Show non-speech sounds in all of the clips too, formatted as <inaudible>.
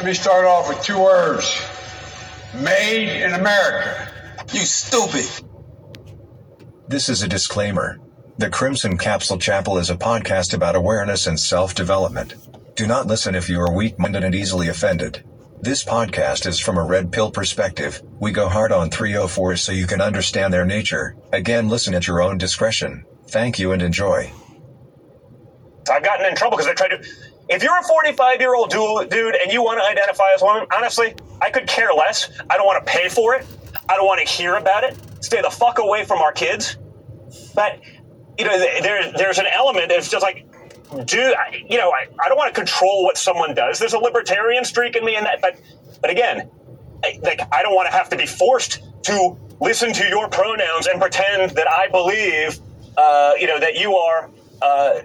Let me start off with two words Made in America. You stupid. This is a disclaimer. The Crimson Capsule Chapel is a podcast about awareness and self development. Do not listen if you are weak minded and easily offended. This podcast is from a red pill perspective. We go hard on 304s so you can understand their nature. Again, listen at your own discretion. Thank you and enjoy. I've gotten in trouble because I tried to. If you're a 45 year old dude and you want to identify as a woman, honestly, I could care less. I don't want to pay for it. I don't want to hear about it. Stay the fuck away from our kids. But you know, there, there's an element. It's just like, do you know? I, I don't want to control what someone does. There's a libertarian streak in me in that. But but again, I, like I don't want to have to be forced to listen to your pronouns and pretend that I believe, uh, you know, that you are uh,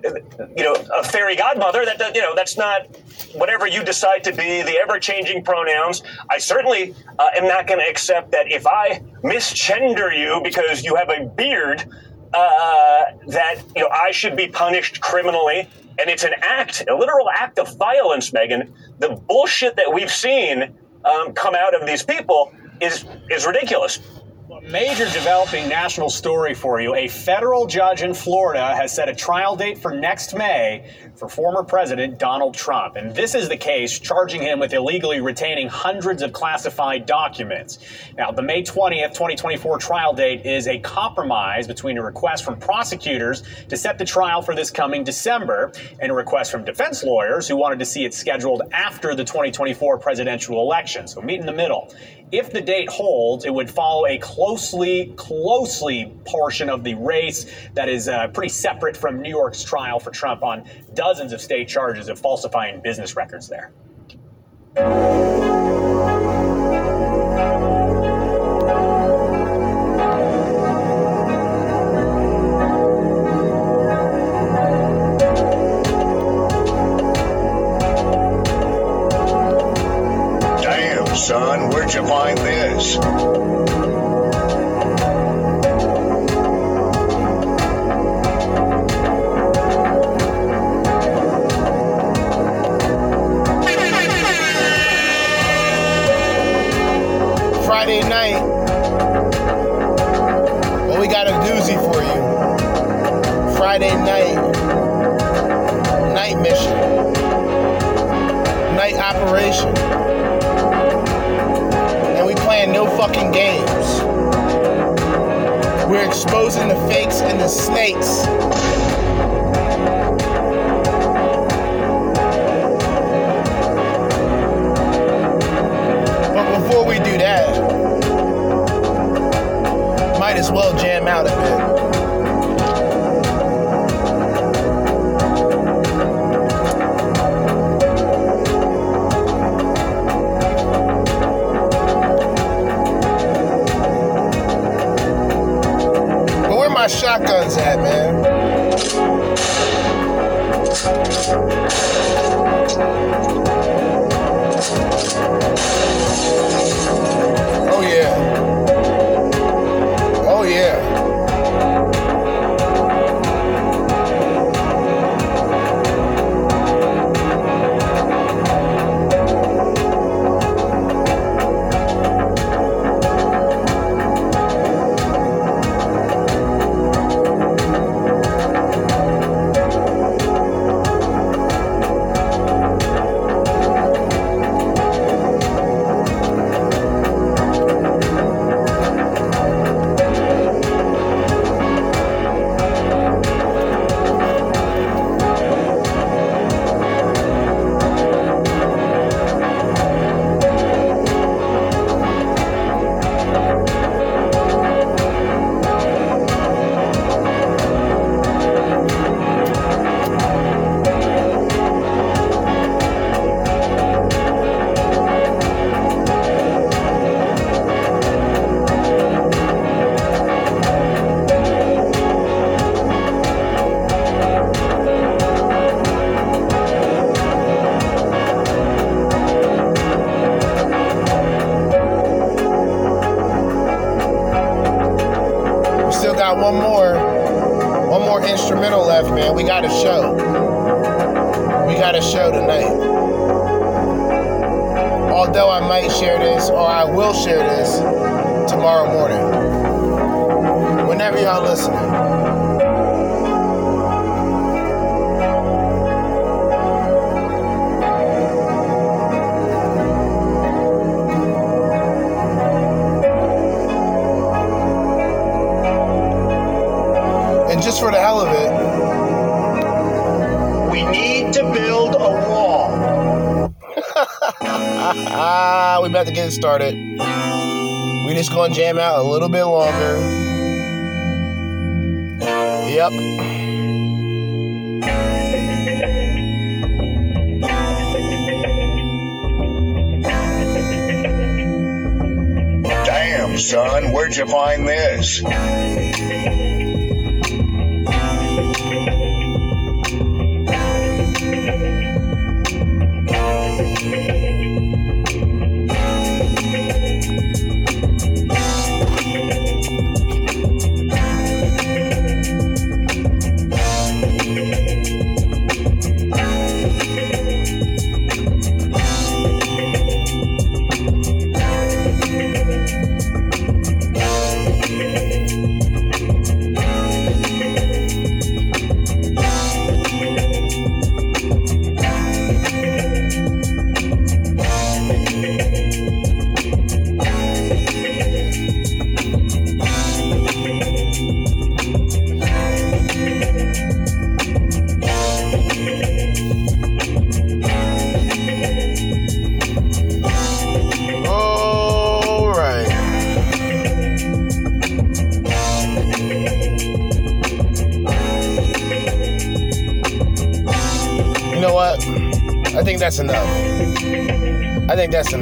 you know, a fairy godmother. That, you know, that's not whatever you decide to be. The ever-changing pronouns. I certainly uh, am not going to accept that if I misgender you because you have a beard, uh, that you know I should be punished criminally. And it's an act, a literal act of violence, Megan. The bullshit that we've seen um, come out of these people is is ridiculous major developing national story for you. A federal judge in Florida has set a trial date for next May for former President Donald Trump. And this is the case charging him with illegally retaining hundreds of classified documents. Now, the May 20th, 2024 trial date is a compromise between a request from prosecutors to set the trial for this coming December and a request from defense lawyers who wanted to see it scheduled after the 2024 presidential election. So meet in the middle. If the date holds, it would follow a closely, closely portion of the race that is uh, pretty separate from New York's trial for Trump on dozens of state charges of falsifying business records there. Friday night. Night mission. Night operation. And we playing no fucking games. We're exposing the fakes and the snakes. But before we do that, might as well jam out a bit. Just for the hell of it, We need to build a wall. Ah, <laughs> we about to get it started. We just gonna jam out a little bit longer. Yep. Damn, son, where'd you find this?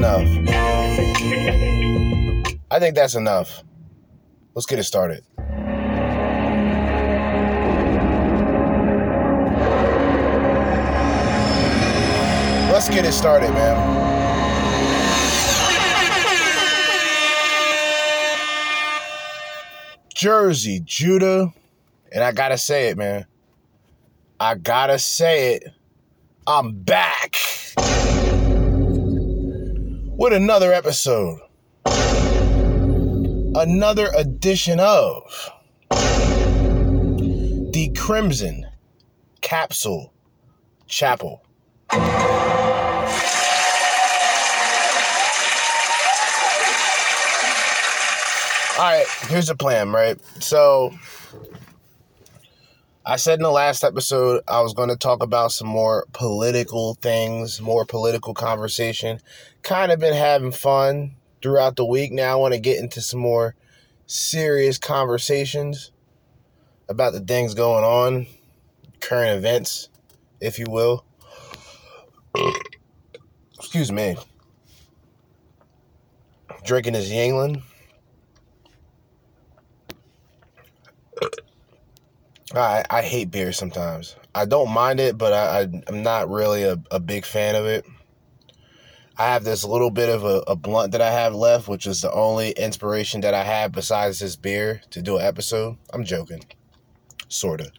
Enough. I think that's enough. Let's get it started. Let's get it started, man. Jerzee, Judah, and I gotta say it, man. I gotta say it. I'm back with another episode, another edition of the Crimson Capsule Chapel. All right, here's the plan, right? So, I said in the last episode I was going to talk about some more political things, more political conversation. Kind of been having fun throughout the week. Now I want to get into some more serious conversations about the things going on, current events, if you will. <coughs> Excuse me. Drinking his Yuengling. I I hate beer sometimes. I don't mind it, but I, I I'm not really a, a big fan of it. I have this little bit of a, a blunt that I have left, which is the only inspiration that I have besides this beer to do an episode. I'm joking. Sorta.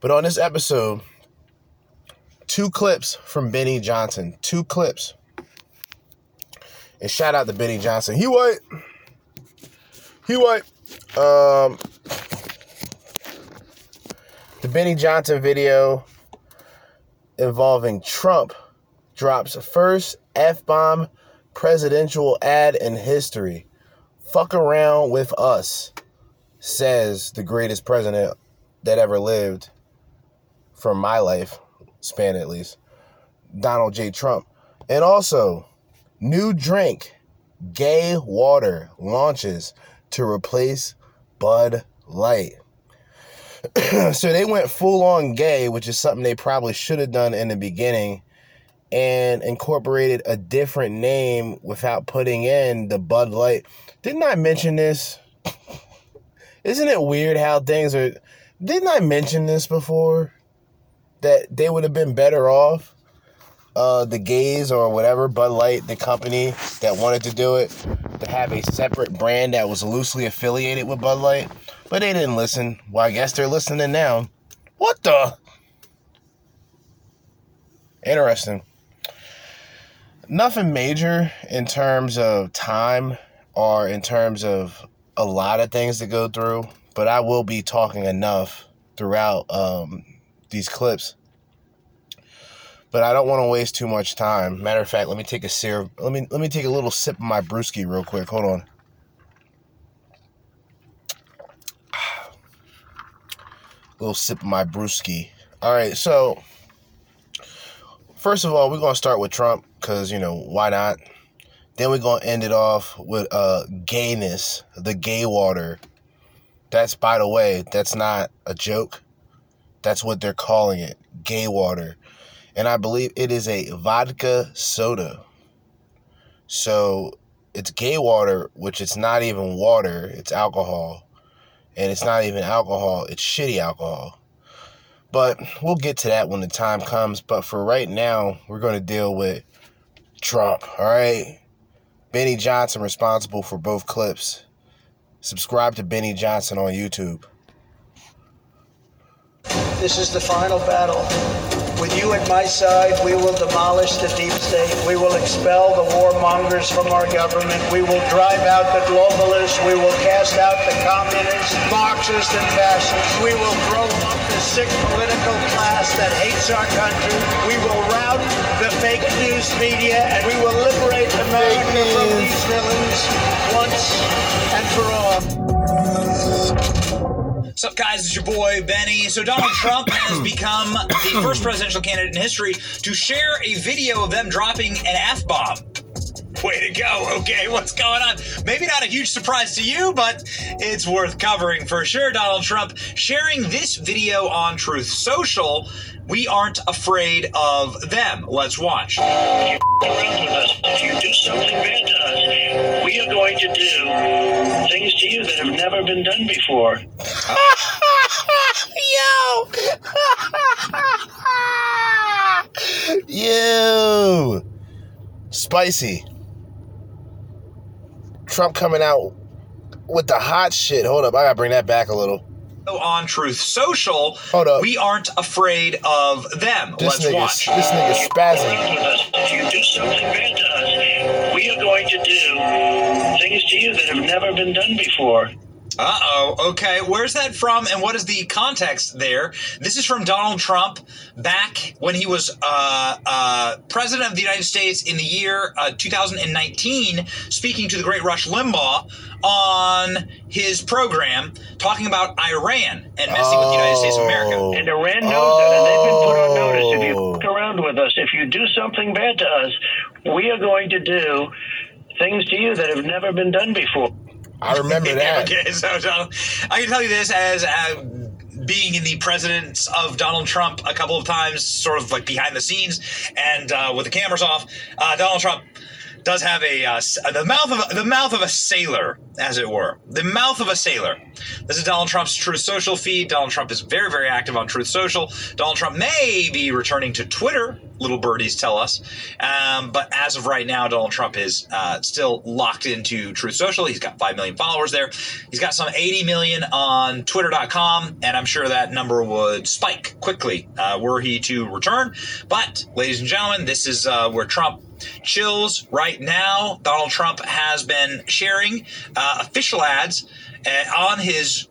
But on this episode, two clips from Benny Johnson. Two clips. And shout out to Benny Johnson. He white. He white. Um the Benny Johnson video involving Trump drops first F bomb presidential ad in history. Fuck around with us, says the greatest president that ever lived, from my life span at least, Donald J. Trump. And also, new drink, gay water, launches to replace Bud Light. <clears throat> so they went full on gay, which is something they probably should have done in the beginning, and incorporated a different name without putting in the Bud Light. Didn't I mention this? <laughs> Isn't it weird how things are? Didn't I mention this before? That they would have been better off, uh, the gays or whatever, Bud Light, the company that wanted to do it, to have a separate brand that was loosely affiliated with Bud Light. But they didn't listen. Well, I guess they're listening now. What the? Interesting. Nothing major in terms of time or in terms of a lot of things to go through, but I will be talking enough throughout um, these clips. But I don't want to waste too much time. Matter of fact, let me take a sip. Let me let me take a little sip of my brewski real quick. Hold on. A <sighs> little sip of my brewski. All right, so first of all, we're gonna start with Trump because you know why not. Then we're gonna end it off with uh gayness, the gay water. That's by the way, that's not a joke. That's what they're calling it, gay water, and I believe it is a vodka soda. So it's gay water, which it's not even water; it's alcohol and it's not even alcohol, it's shitty alcohol. But we'll get to that when the time comes. But for right now, we're going to deal with Trump, all right? Benny Johnson responsible for both clips. Subscribe to Benny Johnson on YouTube. This is the final battle. With you at my side, we will demolish the deep state. We will expel the warmongers from our government. We will drive out the globalists. We will cast out the communists, Marxists, and fascists. We will throw off the sick political class that hates our country. We will rout the fake news media, and we will liberate America from these villains once and for all. What's up, guys? It's your boy Benny. So Donald Trump has <clears throat> become the first presidential candidate in history to share a video of them dropping an f bomb. Way to go. Okay, what's going on? Maybe not a huge surprise to you, but it's worth covering for sure. Donald Trump sharing this video on Truth Social. We aren't afraid of them. Let's watch. You around with us. If you do something bad to us, we are going to do things to you that have never been done before. <laughs> Yo! <laughs> Yo! Spicy. Trump coming out with the hot shit. Hold up, I gotta bring that back a little. On Truth Social, Hold up. we aren't afraid of them. This Let's nigga, watch. this nigga spazzing. Around with us. If you do something bad to us, we are going to do things to you that have never been done before. Uh oh. Okay. Where's that from and what is the context there? This is from Donald Trump back when he was uh, uh, president of the United States in the year uh, 2019, speaking to the great Rush Limbaugh on his program, talking about Iran and messing with the United States of America. Oh. And Iran knows that, and they've been put on notice. If you Oh. fuck around with us, if you do something bad to us, we are going to do things to you that have never been done before. I remember <laughs> that. okay, so Donald, I can tell you this as uh, being in the presence of Donald Trump a couple of times, sort of like behind the scenes and uh, with the cameras off. Uh, Donald Trump does have a uh, the mouth of a, the mouth of a sailor, as it were, the mouth of a sailor. This is Donald Trump's Truth Social feed. Donald Trump is very very active on Truth Social. Donald Trump may be returning to Twitter. Little birdies tell us, um, but as of right now, Donald Trump is uh, still locked into Truth Social. He's got five million followers there. He's got some 80 million on Twitter.com, and I'm sure that number would spike quickly uh, were he to return. But, ladies and gentlemen, this is uh, where Trump chills right now. Donald Trump has been sharing uh, official ads uh, on his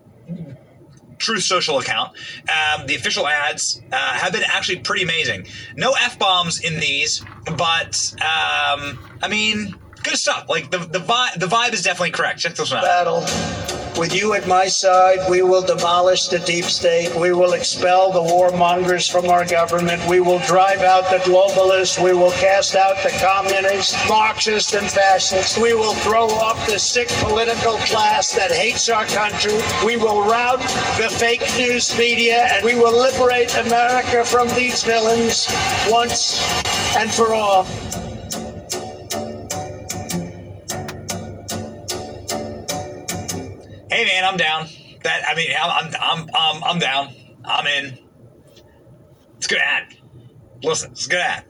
Truth Social account. Um, the official ads uh, have been actually pretty amazing. No f bombs in these, but um, I mean, good stuff. Like the the vibe, the vibe is definitely correct. Check this one out. battle. With you at my side, we will demolish the deep state. We will expel the warmongers from our government. We will drive out the globalists. We will cast out the communists, Marxists, and fascists. We will throw off the sick political class that hates our country. We will rout the fake news media, and we will liberate America from these villains once and for all. Hey man, I'm down. That I mean, I'm I'm I'm I'm down. I'm in. It's good ad. Listen, it's good ad.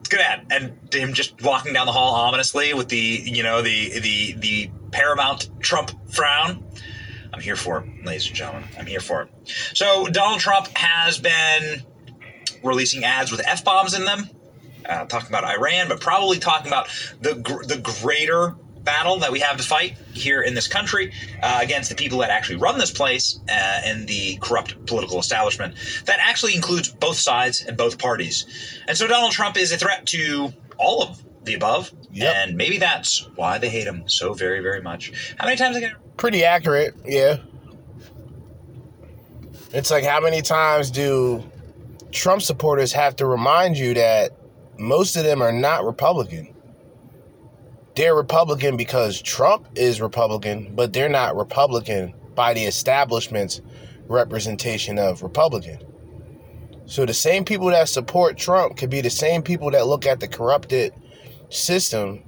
It's good ad. And him just walking down the hall ominously with the you know the the the paramount Trump frown. I'm here for it, ladies and gentlemen. I'm here for it. So Donald Trump has been releasing ads with f bombs in them. uh, talking about Iran, but probably talking about the the greater battle that we have to fight here in this country uh, against the people that actually run this place uh, and the corrupt political establishment that actually includes both sides and both parties. And so Donald Trump is a threat to all of the above, Yep. and maybe that's why they hate him so very, very much. How many times again? Pretty accurate, yeah. It's like how many times do Trump supporters have to remind you that most of them are not Republican? They're Republican because Trump is Republican, but they're not Republican by the establishment's representation of Republican. So the same people that support Trump could be the same people that look at the corrupted system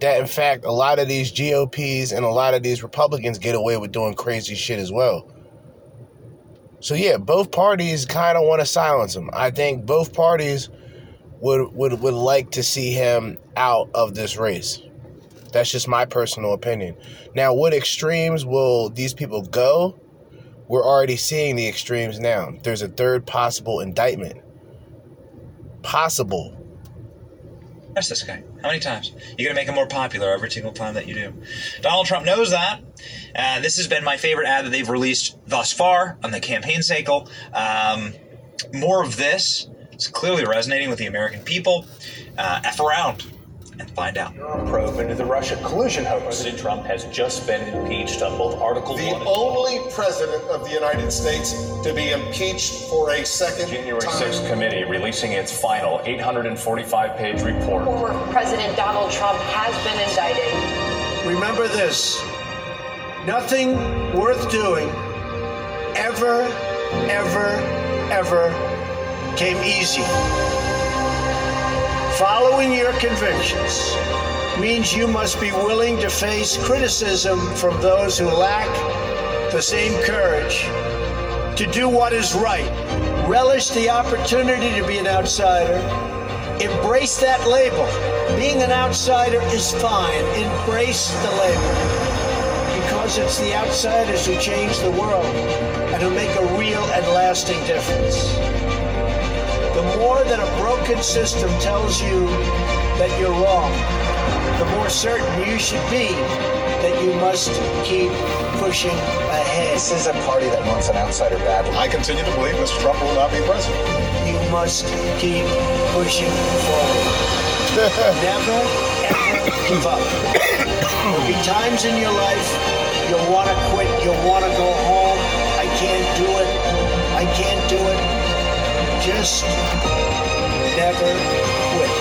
that in fact a lot of these GOPs and a lot of these Republicans get away with doing crazy shit as well. So yeah, both parties kind of want to silence him. I think both parties would would would like to see him out of this race. That's just my personal opinion. Now, what extremes will these people go? We're already seeing the extremes now. There's a third possible indictment. Possible. That's this guy. How many times? You're going to make him more popular every single time that you do. Donald Trump knows that. Uh, this has been my favorite ad that they've released thus far on the campaign cycle. Um, more of this. It's clearly resonating with the American people. Uh, F around and find out. probe into the Russia collusion hoax. President Trump has just been impeached on both Article The 1 and only president of the United States to be impeached for a second January time. 6th committee releasing its final 845 page report. Former President Donald Trump has been indicted. Remember this nothing worth doing ever, ever, ever came easy. Following your convictions means you must be willing to face criticism from those who lack the same courage to do what is right. Relish the opportunity to be an outsider. Embrace that label. Being an outsider is fine. Embrace the label. Because it's the outsiders who change the world and who make a real and lasting difference. The more that a broken system tells you that you're wrong, the more certain you should be that you must keep pushing ahead. This is a party that wants an outsider badly. I continue to believe Mr. Trump will not be president. You must keep pushing forward. <laughs> Never, ever give up. There'll be times in your life you'll want to quit, you'll want to go home. Just never quit.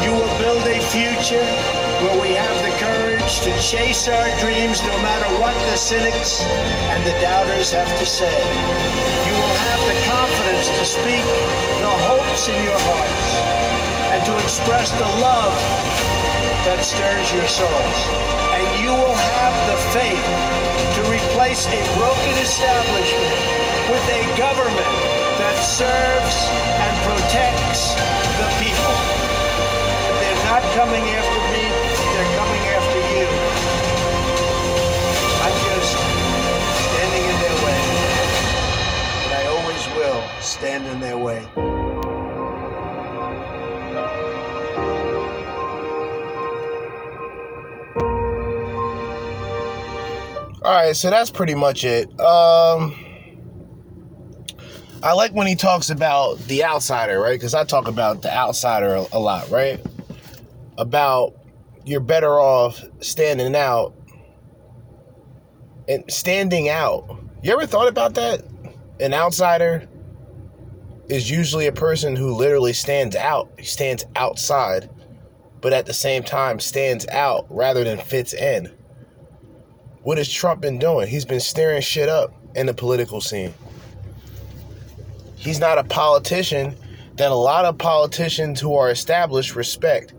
You will build a future where we have the courage to chase our dreams no matter what the cynics and the doubters have to say. You will have the confidence to speak the hopes in your hearts and to express the love that stirs your souls. And you will have the faith to replace a broken establishment with a government serves and protects the people. They're not coming after me, they're coming after you. I'm just standing in their way. And I always will stand in their way. All right, so that's pretty much it. Um, I like when he talks about the outsider, right? Because I talk about the outsider a, lot, right? About you're better off standing out and standing out. You ever thought about that? An outsider is usually a person who literally stands out. He stands outside, but at the same time stands out rather than fits in. What has Trump been doing? He's been stirring shit up in the political scene. He's not a politician that a lot of politicians who are established respect,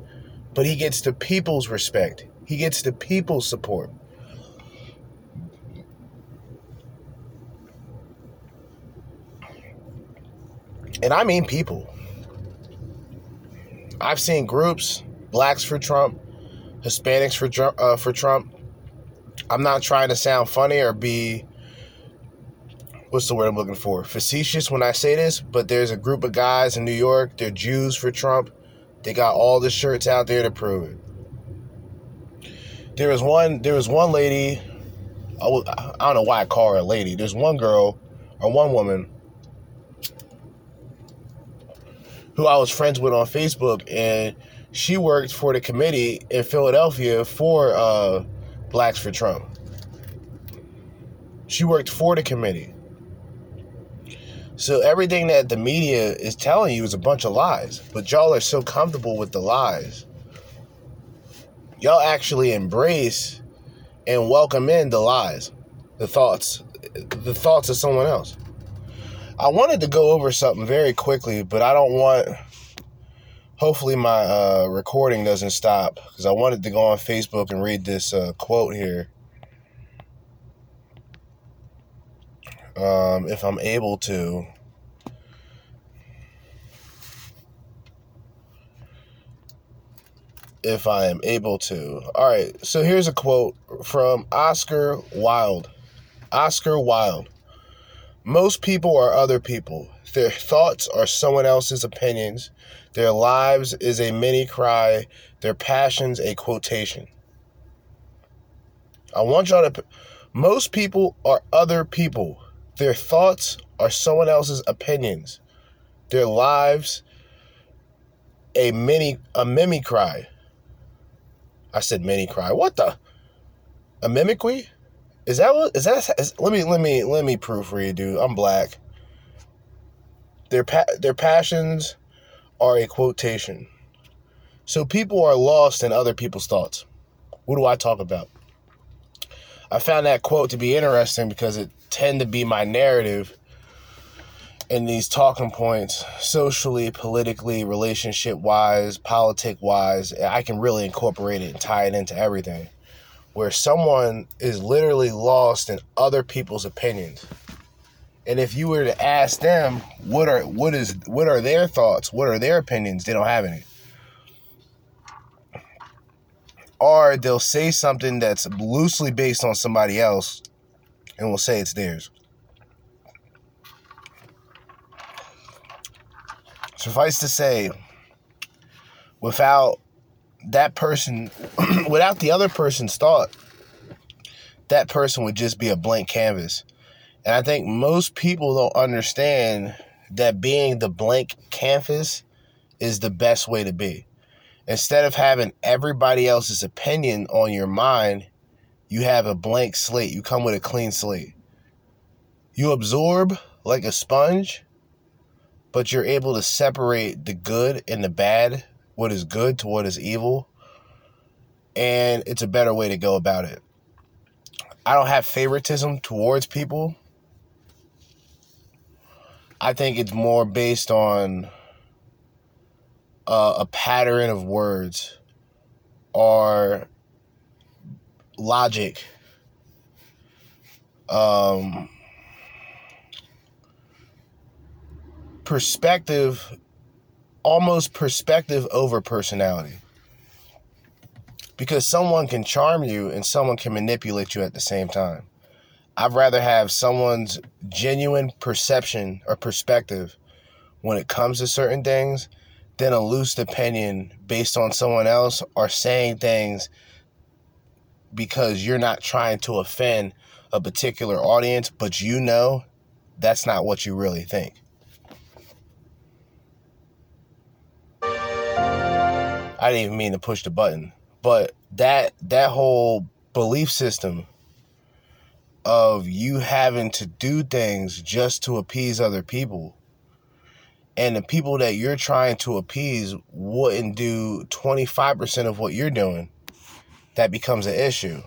but he gets the people's respect. He gets the people's support. And I mean people. I've seen groups, blacks for Trump, Hispanics for uh, for Trump. I'm not trying to sound funny or be what's the word I'm looking for? Facetious when I say this, but there's a group of guys in New York, they're Jews for Trump. They got all the shirts out there to prove it. There was one. There was one lady. I, don't know why I call her a lady. There's one girl or one woman who I was friends with on Facebook, and she worked for the committee in Philadelphia for uh, Blacks for Trump. She worked for the committee. So everything that the media is telling you is a bunch of lies, but y'all are so comfortable with the lies. Y'all actually embrace and welcome in the lies, the thoughts, the thoughts of someone else. I wanted to go over something very quickly, but I don't want. Hopefully, my uh, recording doesn't stop because I wanted to go on Facebook and read this uh, quote here. Um, if I'm able to. If I am able to. All right, so here's a quote from Oscar Wilde. Oscar Wilde. Most people are other people. Their thoughts are someone else's opinions. Their lives is a mini cry. Their passions a quotation. I want y'all to. Most people are other people. Their thoughts are someone else's opinions. Their lives a mini a mimicry. I said mini cry. What the? A mimicry? Is that what is that? Is, let me let me let me proofread, dude. I'm black. Their pa- their passions are a quotation. So people are lost in other people's thoughts. What do I talk about? I found that quote to be interesting because it tend to be my narrative in these talking points, socially, politically, relationship wise, politic wise. I can really incorporate it and tie it into everything. Where someone is literally lost in other people's opinions. And if you were to ask them what are what is what are their thoughts, what are their opinions, they don't have any. Or they'll say something that's loosely based on somebody else and will say it's theirs. Suffice to say, without that person, <clears throat> without the other person's thought, that person would just be a blank canvas. And I think most people don't understand that being the blank canvas is the best way to be. Instead of having everybody else's opinion on your mind, you have a blank slate. You come with a clean slate. You absorb like a sponge, but you're able to separate the good and the bad, what is good to what is evil. And it's a better way to go about it. I don't have favoritism towards people. I think it's more based on uh, a pattern of words or logic. Um, perspective, almost perspective over personality. Because someone can charm you and someone can manipulate you at the same time. I'd rather have someone's genuine perception or perspective when it comes to certain things than a loose opinion based on someone else or saying things because you're not trying to offend a particular audience, but you know that's not what you really think. I didn't even mean to push the button, but that that whole belief system of you having to do things just to appease other people and the people that you're trying to appease wouldn't do 25% of what you're doing that becomes an issue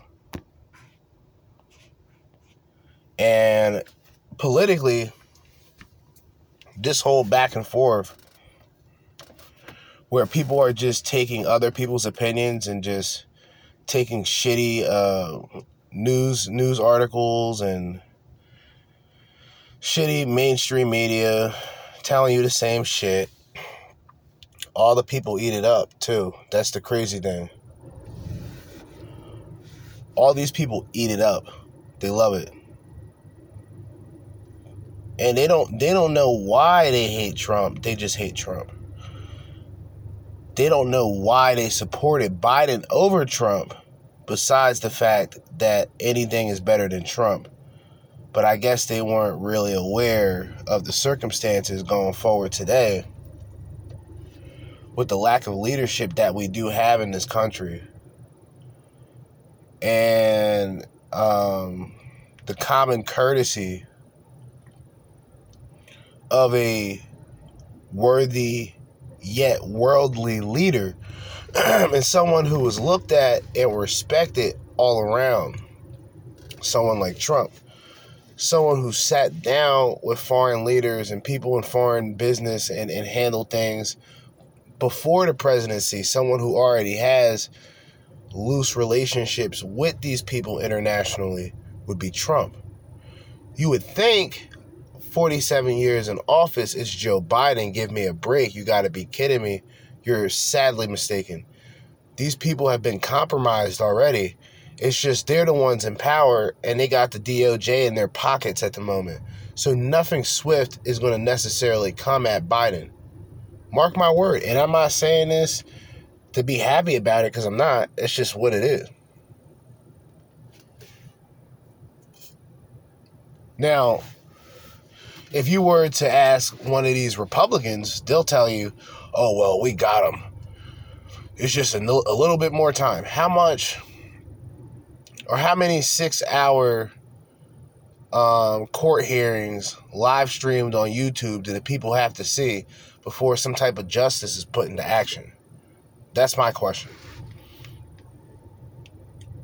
and politically this whole back and forth where people are just taking other people's opinions and just taking shitty uh, news news articles and shitty mainstream media telling you the same shit. All the people eat it up too. That's the crazy thing. All these people eat it up. They love it. And they don't they don't know why they hate Trump. They just hate Trump. they don't know why they supported Biden over Trump, besides the fact that anything is better than Trump. But I guess they weren't really aware of the circumstances going forward today with the lack of leadership that we do have in this country. And um, the common courtesy of a worthy yet worldly leader <clears throat> and someone who was looked at and respected all around. Someone like Trump. Someone who sat down with foreign leaders and people in foreign business and, and handled things before the presidency. Someone who already has loose relationships with these people internationally would be Trump. You would think 47 years in office is Joe Biden. Give me a break. You got to be kidding me. You're sadly mistaken. These people have been compromised already. It's just they're the ones in power and they got the DOJ in their pockets at the moment. So nothing swift is going to necessarily come at Biden. Mark my word. And I'm not saying this to be happy about it because I'm not. It's just what it is. Now, if you were to ask one of these Republicans, they'll tell you, oh, well, we got them. It's just a, little bit more time. How much or how many six hour um, court hearings live streamed on YouTube do the people have to see before some type of justice is put into action? That's my question.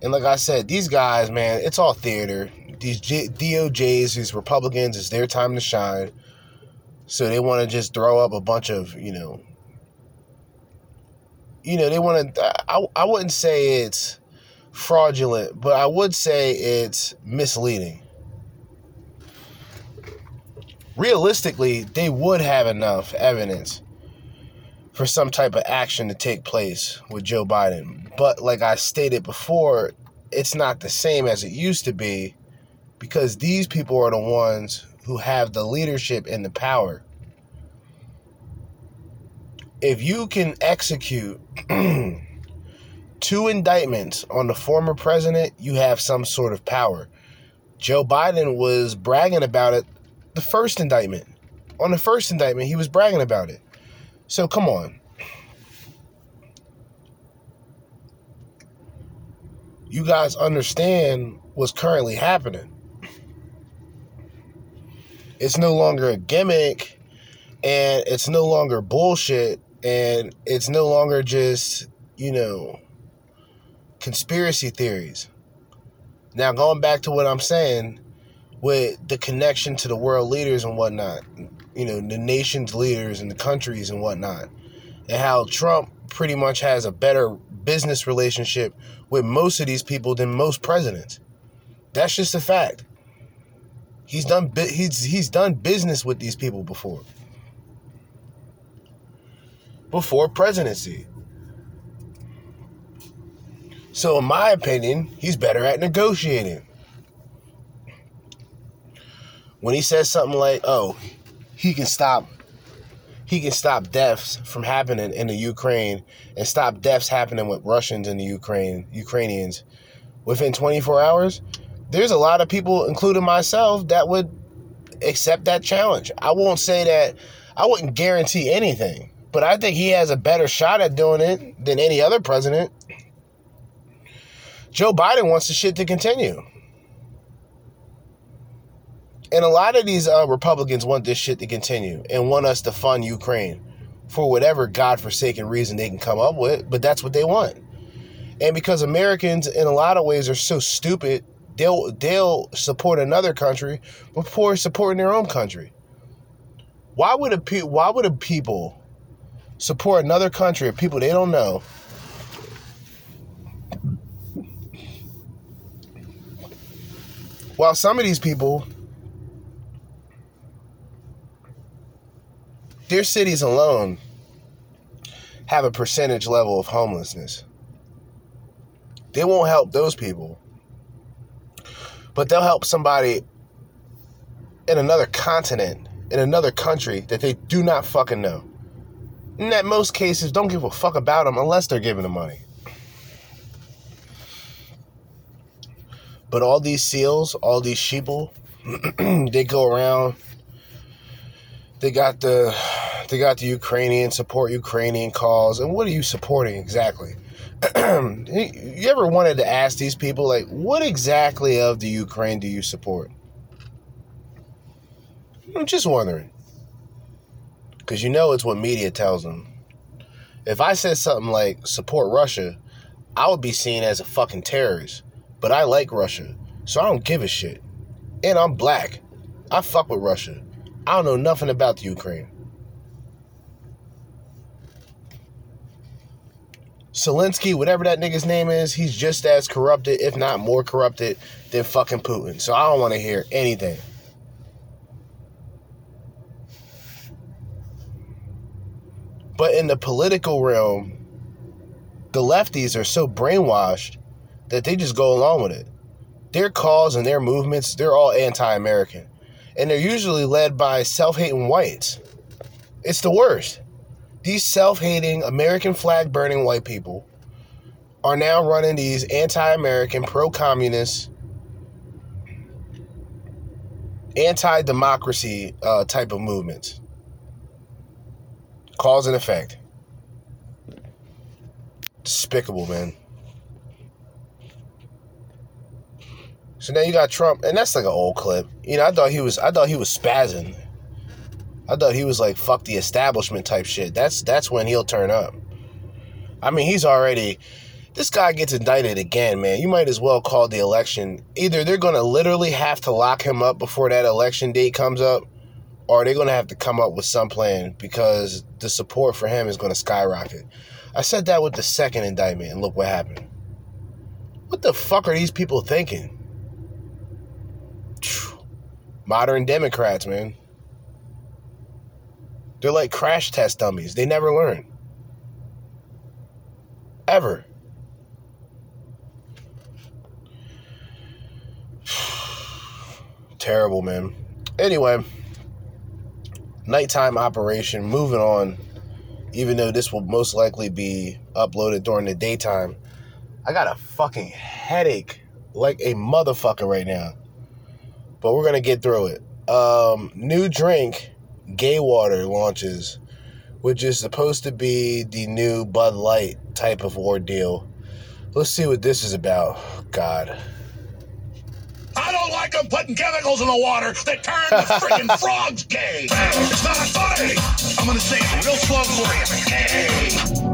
And like I said, these guys, man, it's all theater these G- DOJs, these Republicans, it's their time to shine. So they want to just throw up a bunch of, you know, you know, they want to. I, I wouldn't say it's fraudulent, but I would say it's misleading. Realistically, they would have enough evidence for some type of action to take place with Joe Biden. But like I stated before, it's not the same as it used to be because these people are the ones who have the leadership and the power. If you can execute <clears throat> two indictments on the former president, you have some sort of power. Joe Biden was bragging about it the first indictment. On the first indictment, he was bragging about it. So come on. You guys understand what's currently happening it's no longer a gimmick and it's no longer bullshit and it's no longer just, you know, conspiracy theories. Now, going back to what I'm saying with the connection to the world leaders and whatnot, you know, the nation's leaders and the countries and whatnot, and how Trump pretty much has a better business relationship with most of these people than most presidents. That's just a fact. He's done he's he's done business with these people before. Before presidency. So in my opinion, he's better at negotiating. When he says something like, "Oh, he can stop he can stop deaths from happening in the Ukraine and stop deaths happening with Russians in the Ukraine, Ukrainians within 24 hours." there's a lot of people, including myself, that would accept that challenge. I won't say that I wouldn't guarantee anything, but I think he has a better shot at doing it than any other president. Joe Biden wants the shit to continue. And a lot of these uh, Republicans want this shit to continue and want us to fund Ukraine for whatever godforsaken reason they can come up with, but that's what they want. And because Americans, in a lot of ways, are so stupid they'll they'll support another country before supporting their own country. Why would a pe- why would a people support another country of people they don't know? While some of these people, their cities alone have a percentage level of homelessness. They won't help those people but they'll help somebody in another continent, in another country that they do not fucking know. And that most cases don't give a fuck about them unless they're giving the money. But all these seals, all these sheeple, <clears throat> they go around. They got the they got the Ukrainian support Ukrainian cause, and what are you supporting exactly? <clears throat> you ever wanted to ask these people like, what exactly of the Ukraine do you support? I'm just wondering, because you know it's what media tells them. If I said something like support Russia, I would be seen as a fucking terrorist. But I like Russia, so I don't give a shit. And I'm black. I fuck with Russia. I don't know nothing about the Ukraine. Zelensky, whatever that nigga's name is, he's just as corrupted, if not more corrupted, than fucking Putin. So I don't want to hear anything. But in the political realm, the lefties are so brainwashed that they just go along with it. Their cause and their movements, they're all anti American. And they're usually led by self hating whites. It's the worst. These self hating, American flag burning white people are now running these anti American, pro communist, anti democracy uh, type of movements. Cause and effect. Despicable, man. So now you got Trump, and that's like an old clip. You know, I thought he was, I thought he was spazzing. I thought he was like fuck the establishment type shit. That's that's when he'll turn up. I mean, he's already. This guy gets indicted again, man. You might as well call the election. Either they're gonna literally have to lock him up before that election date comes up, or they're gonna have to come up with some plan because the support for him is gonna skyrocket. I said that with the second indictment, and look what happened. What the fuck are these people thinking? Modern Democrats, man. They're like crash test dummies. They never learn. Ever. <sighs> Terrible, man. Anyway, nighttime operation. Moving on. Even though this will most likely be uploaded during the daytime, I got a fucking headache like a motherfucker right now. But we're gonna get through it. Um, new drink, Gay Water launches, which is supposed to be the new Bud Light type of ordeal. Let's see what this is about. God. I don't like them putting chemicals in the water that turn the freaking <laughs> frogs gay. It's not funny. I'm gonna say it real slow for you.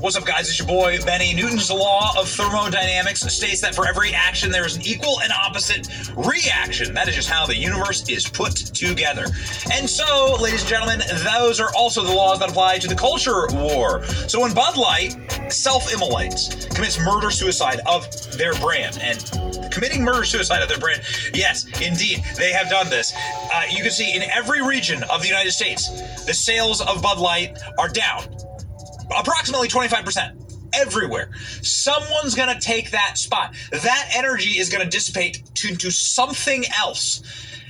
What's up, guys? It's your boy Benny. Newton's law of thermodynamics states that for every action there is an equal and opposite reaction. That is just how the universe is put together. And so, ladies and gentlemen, those are also the laws that apply to the culture war. So when Bud Light self-immolates, commits murder suicide of their brand, and committing murder suicide of their brand, yes, indeed, they have done this. Uh, you can see in every region of the United States, the sales of Bud Light are down approximately 25% everywhere. Someone's going to take that spot. That energy is going to dissipate to, into something else.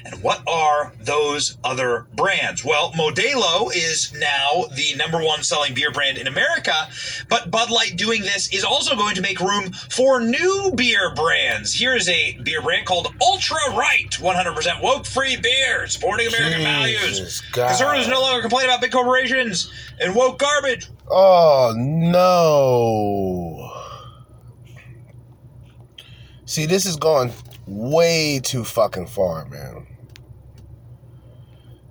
And what are those other brands? Well, Modelo is now the number one selling beer brand in America, but Bud Light doing this is also going to make room for new beer brands. Here is a beer brand called Ultra Right, 100% woke free beer, supporting American values. God. Conservatives no longer complain about big corporations and woke garbage. Oh no. See, this is going way too fucking far, man.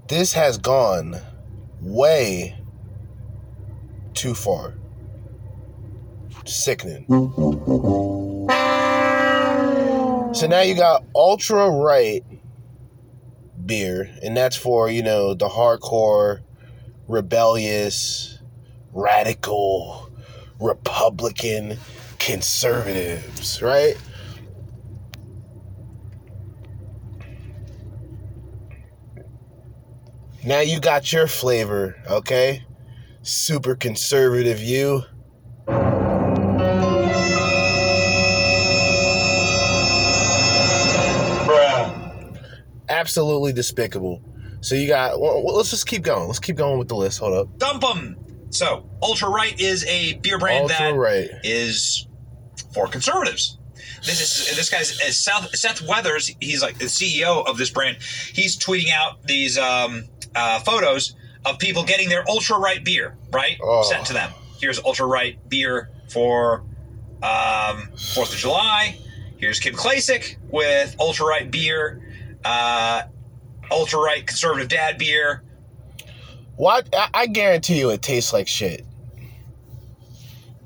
This has gone way too far. Sickening. So now you got ultra right beer, and that's for, you know, the hardcore, rebellious, radical, Republican conservatives, right? Now you got your flavor, okay? Super conservative you. Absolutely despicable. So you got. Well, well, let's just keep going. Let's keep going with the list. Hold up. Dump them. So, Ultra Right is a beer brand Ultra that Right. is for conservatives. This is this guy's is South, Seth Weathers. He's like the CEO of this brand. He's tweeting out these um, uh, photos of people getting their Ultra Right beer right Oh. sent to them. Here's Ultra Right beer for um, Fourth of July. Here's Kim Klacik with Ultra Right beer, uh, Ultra Right conservative dad beer. What? I, I guarantee you, it tastes like shit.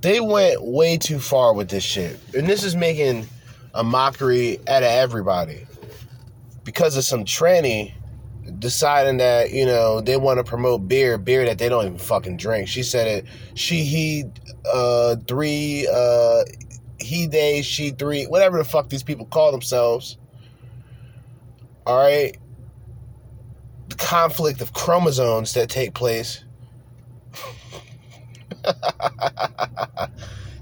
They went way too far with this shit, and this is making a mockery out of everybody because of some tranny deciding that you know they want to promote beer, beer that they don't even fucking drink. She said it. She he uh three uh he they she three whatever the fuck these people call themselves. All right, the conflict of chromosomes that take place <laughs>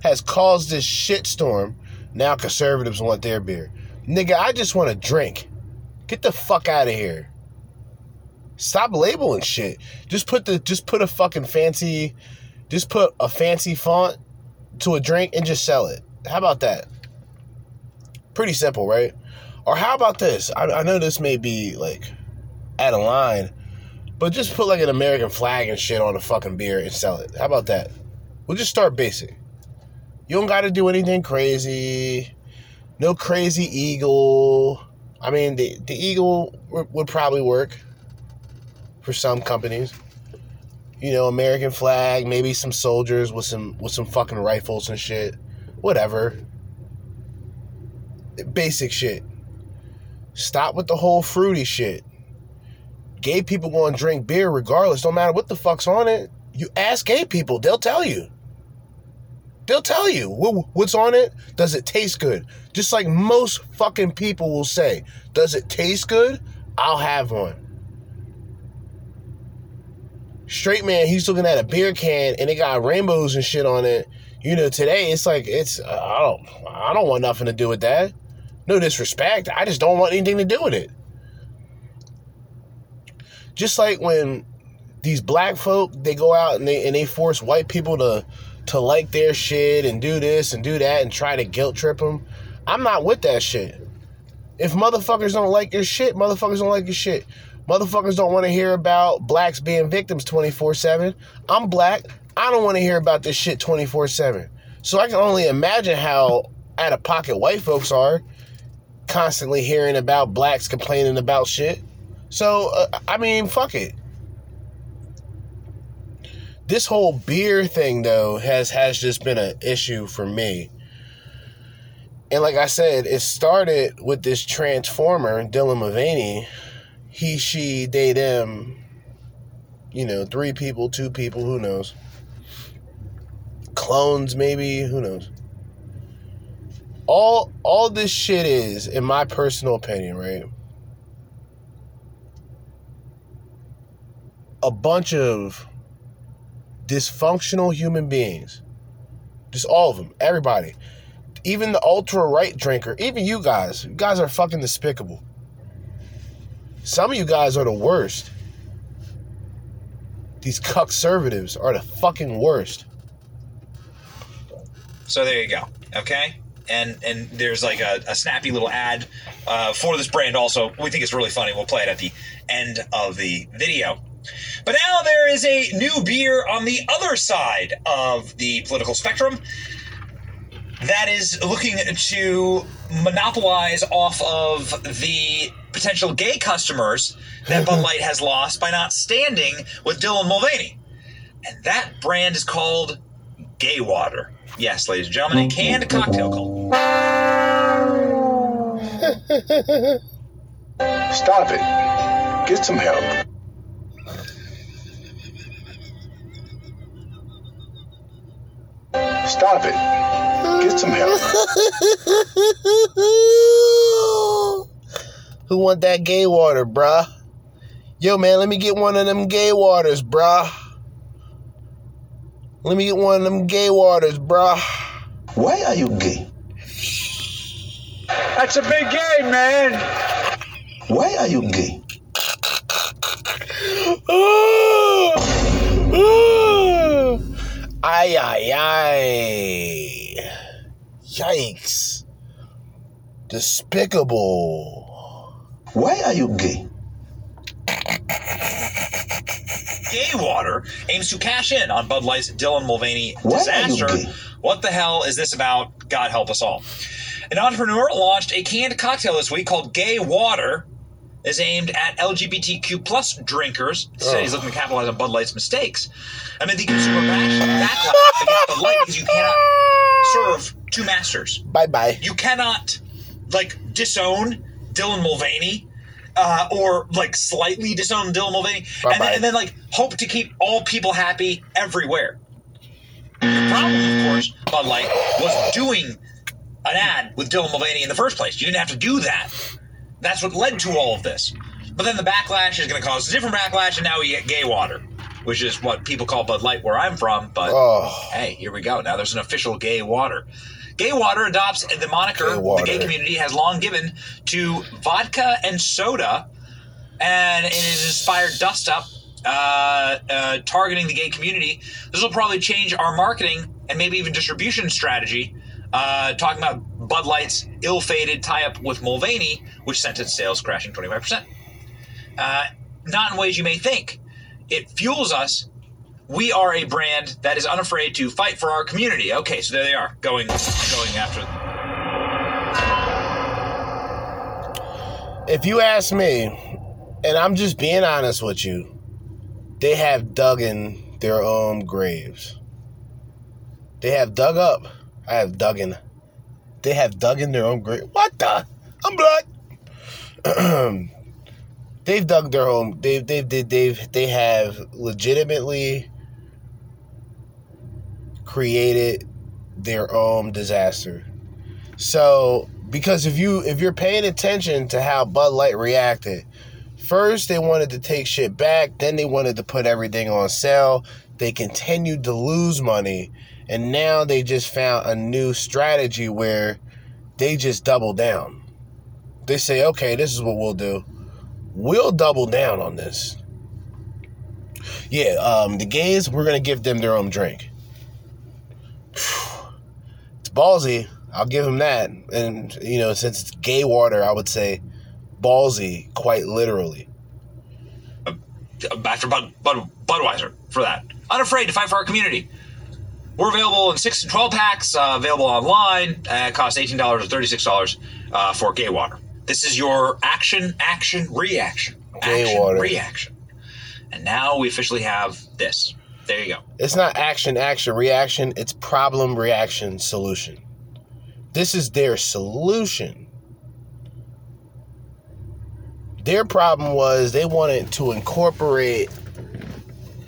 has caused this shitstorm. Now conservatives want their beer. Nigga, I just want to drink. Get the fuck out of here. Stop labeling shit. Just put the just put a fucking fancy just put a fancy font to a drink and just sell it. How about that? Pretty simple, right? Or how about this? I, I know this may be like out of line, but just put like an American flag and shit on a fucking beer and sell it. How about that? We'll just start basic. You don't got to do anything crazy. No crazy eagle. I mean, the, the eagle would, would probably work for some companies. You know, American flag, maybe some soldiers with some with some fucking rifles and shit. Whatever. Basic shit. Stop with the whole fruity shit. Gay people to drink beer regardless. Don't matter what the fuck's on it. You ask gay people, they'll tell you. They'll tell you what, what's on it. Does it taste good? Just like most fucking people will say, does it taste good? I'll have one. Straight man, he's looking at a beer can and it got rainbows and shit on it. You know, today it's like it's I don't I don't want nothing to do with that. No disrespect. I just don't want anything to do with it. Just like when these black folk they go out and they and they force white people to to like their shit and do this and do that and try to guilt trip them. I'm not with that shit. If motherfuckers don't like your shit, motherfuckers don't like your shit. Motherfuckers don't want to hear about blacks being victims 24 7. I'm black. I don't want to hear about this shit 24 7. So I can only imagine how out of pocket white folks are constantly hearing about blacks complaining about shit. So, uh, I mean, fuck it. This whole beer thing, though, has has just been an issue for me. And like I said, it started with this transformer, Dylan Mulvaney. He, she, they, them. You know, three people, two people, who knows? Clones, maybe, who knows? All all this shit is, in my personal opinion, right? A bunch of dysfunctional human beings. Just all of them, everybody. Even the ultra right drinker, even you guys. You guys are fucking despicable. Some of you guys are the worst. These conservatives are the fucking worst. So there you go. Okay. And and there's like a, a snappy little ad uh, for this brand. Also, we think it's really funny. We'll play it at the end of the video. But now there is a new beer on the other side of the political spectrum that is looking to monopolize off of the potential gay customers that Bud <laughs> Light has lost by not standing with Dylan Mulvaney. And that brand is called Gay Water. Yes, ladies and gentlemen, a canned cocktail called. Stop it. Get some help. Stop it. Get some help. <laughs> Who want that gay water, bruh? Yo, man, let me get one of them gay waters, bruh. Let me get one of them gay waters, bruh. Why are you gay? That's a big gay, man. Why are you gay? <gasps> Ah! Ah! Ay, ay, ay. Yikes. Despicable. Why are you gay? Gay Water aims to cash in on Bud Light's Dylan Mulvaney Why are you disaster. gay? What the hell is this about? God help us all. An entrepreneur launched a canned cocktail this week called Gay Water. Is aimed at LGBTQ plus drinkers. He said he's looking to capitalize on Bud Light's mistakes. Amid the consumer backlash against Bud Light because you cannot serve two masters. Bye bye. You cannot like disown Dylan Mulvaney. Uh, or like slightly disown Dylan Mulvaney, and then, and then like hope to keep all people happy everywhere. The problem, of course, Bud Light was doing an ad with Dylan Mulvaney in the first place. You didn't have to do that. That's what led to all of this. But then the backlash is going to cause a different backlash, and now we get gay water, which is what people call Bud Light where I'm from. But Oh. hey, here we go. Now there's an official gay water. Gay water adopts the moniker Gay the gay community has long given to vodka and soda, and it is inspired dust up, uh, uh, targeting the gay community. This will probably change our marketing and maybe even distribution strategy. Uh, talking about Bud Light's ill-fated tie-up with Mulvaney, which sent its sales crashing 25%. Uh, not in ways you may think. It fuels us. We are a brand that is unafraid to fight for our community. Okay, so there they are, going going after. Them. If you ask me, and I'm just being honest with you, they have dug in their own graves. They have dug up. I have dug in. They have dug in their own grave. What the? I'm blood. <clears throat> they've dug their own. They've they've they've they've they have legitimately created their own disaster. So because if you if you're paying attention to how Bud Light reacted, first they wanted to take shit back, then they wanted to put everything on sale. They continued to lose money, and now they just found a new strategy where they just double down. They say, "Okay, this is what we'll do. We'll double down on this." Yeah, um, the gays, we're gonna give them their own drink. <sighs> It's ballsy. I'll give him that. And you know, since it's gay water, I would say ballsy, quite literally. after Bud, Bud, Budweiser for that. Unafraid to fight for our community. We're available in 6 and 12 packs, uh, available online. Uh, it costs $18 or $36 uh, for gay water. This is your action, action, reaction. Gay action, water. reaction. And now we officially have this. There you go. It's not action, action, reaction. It's problem, reaction, solution. This is their solution. Their problem was they wanted to incorporate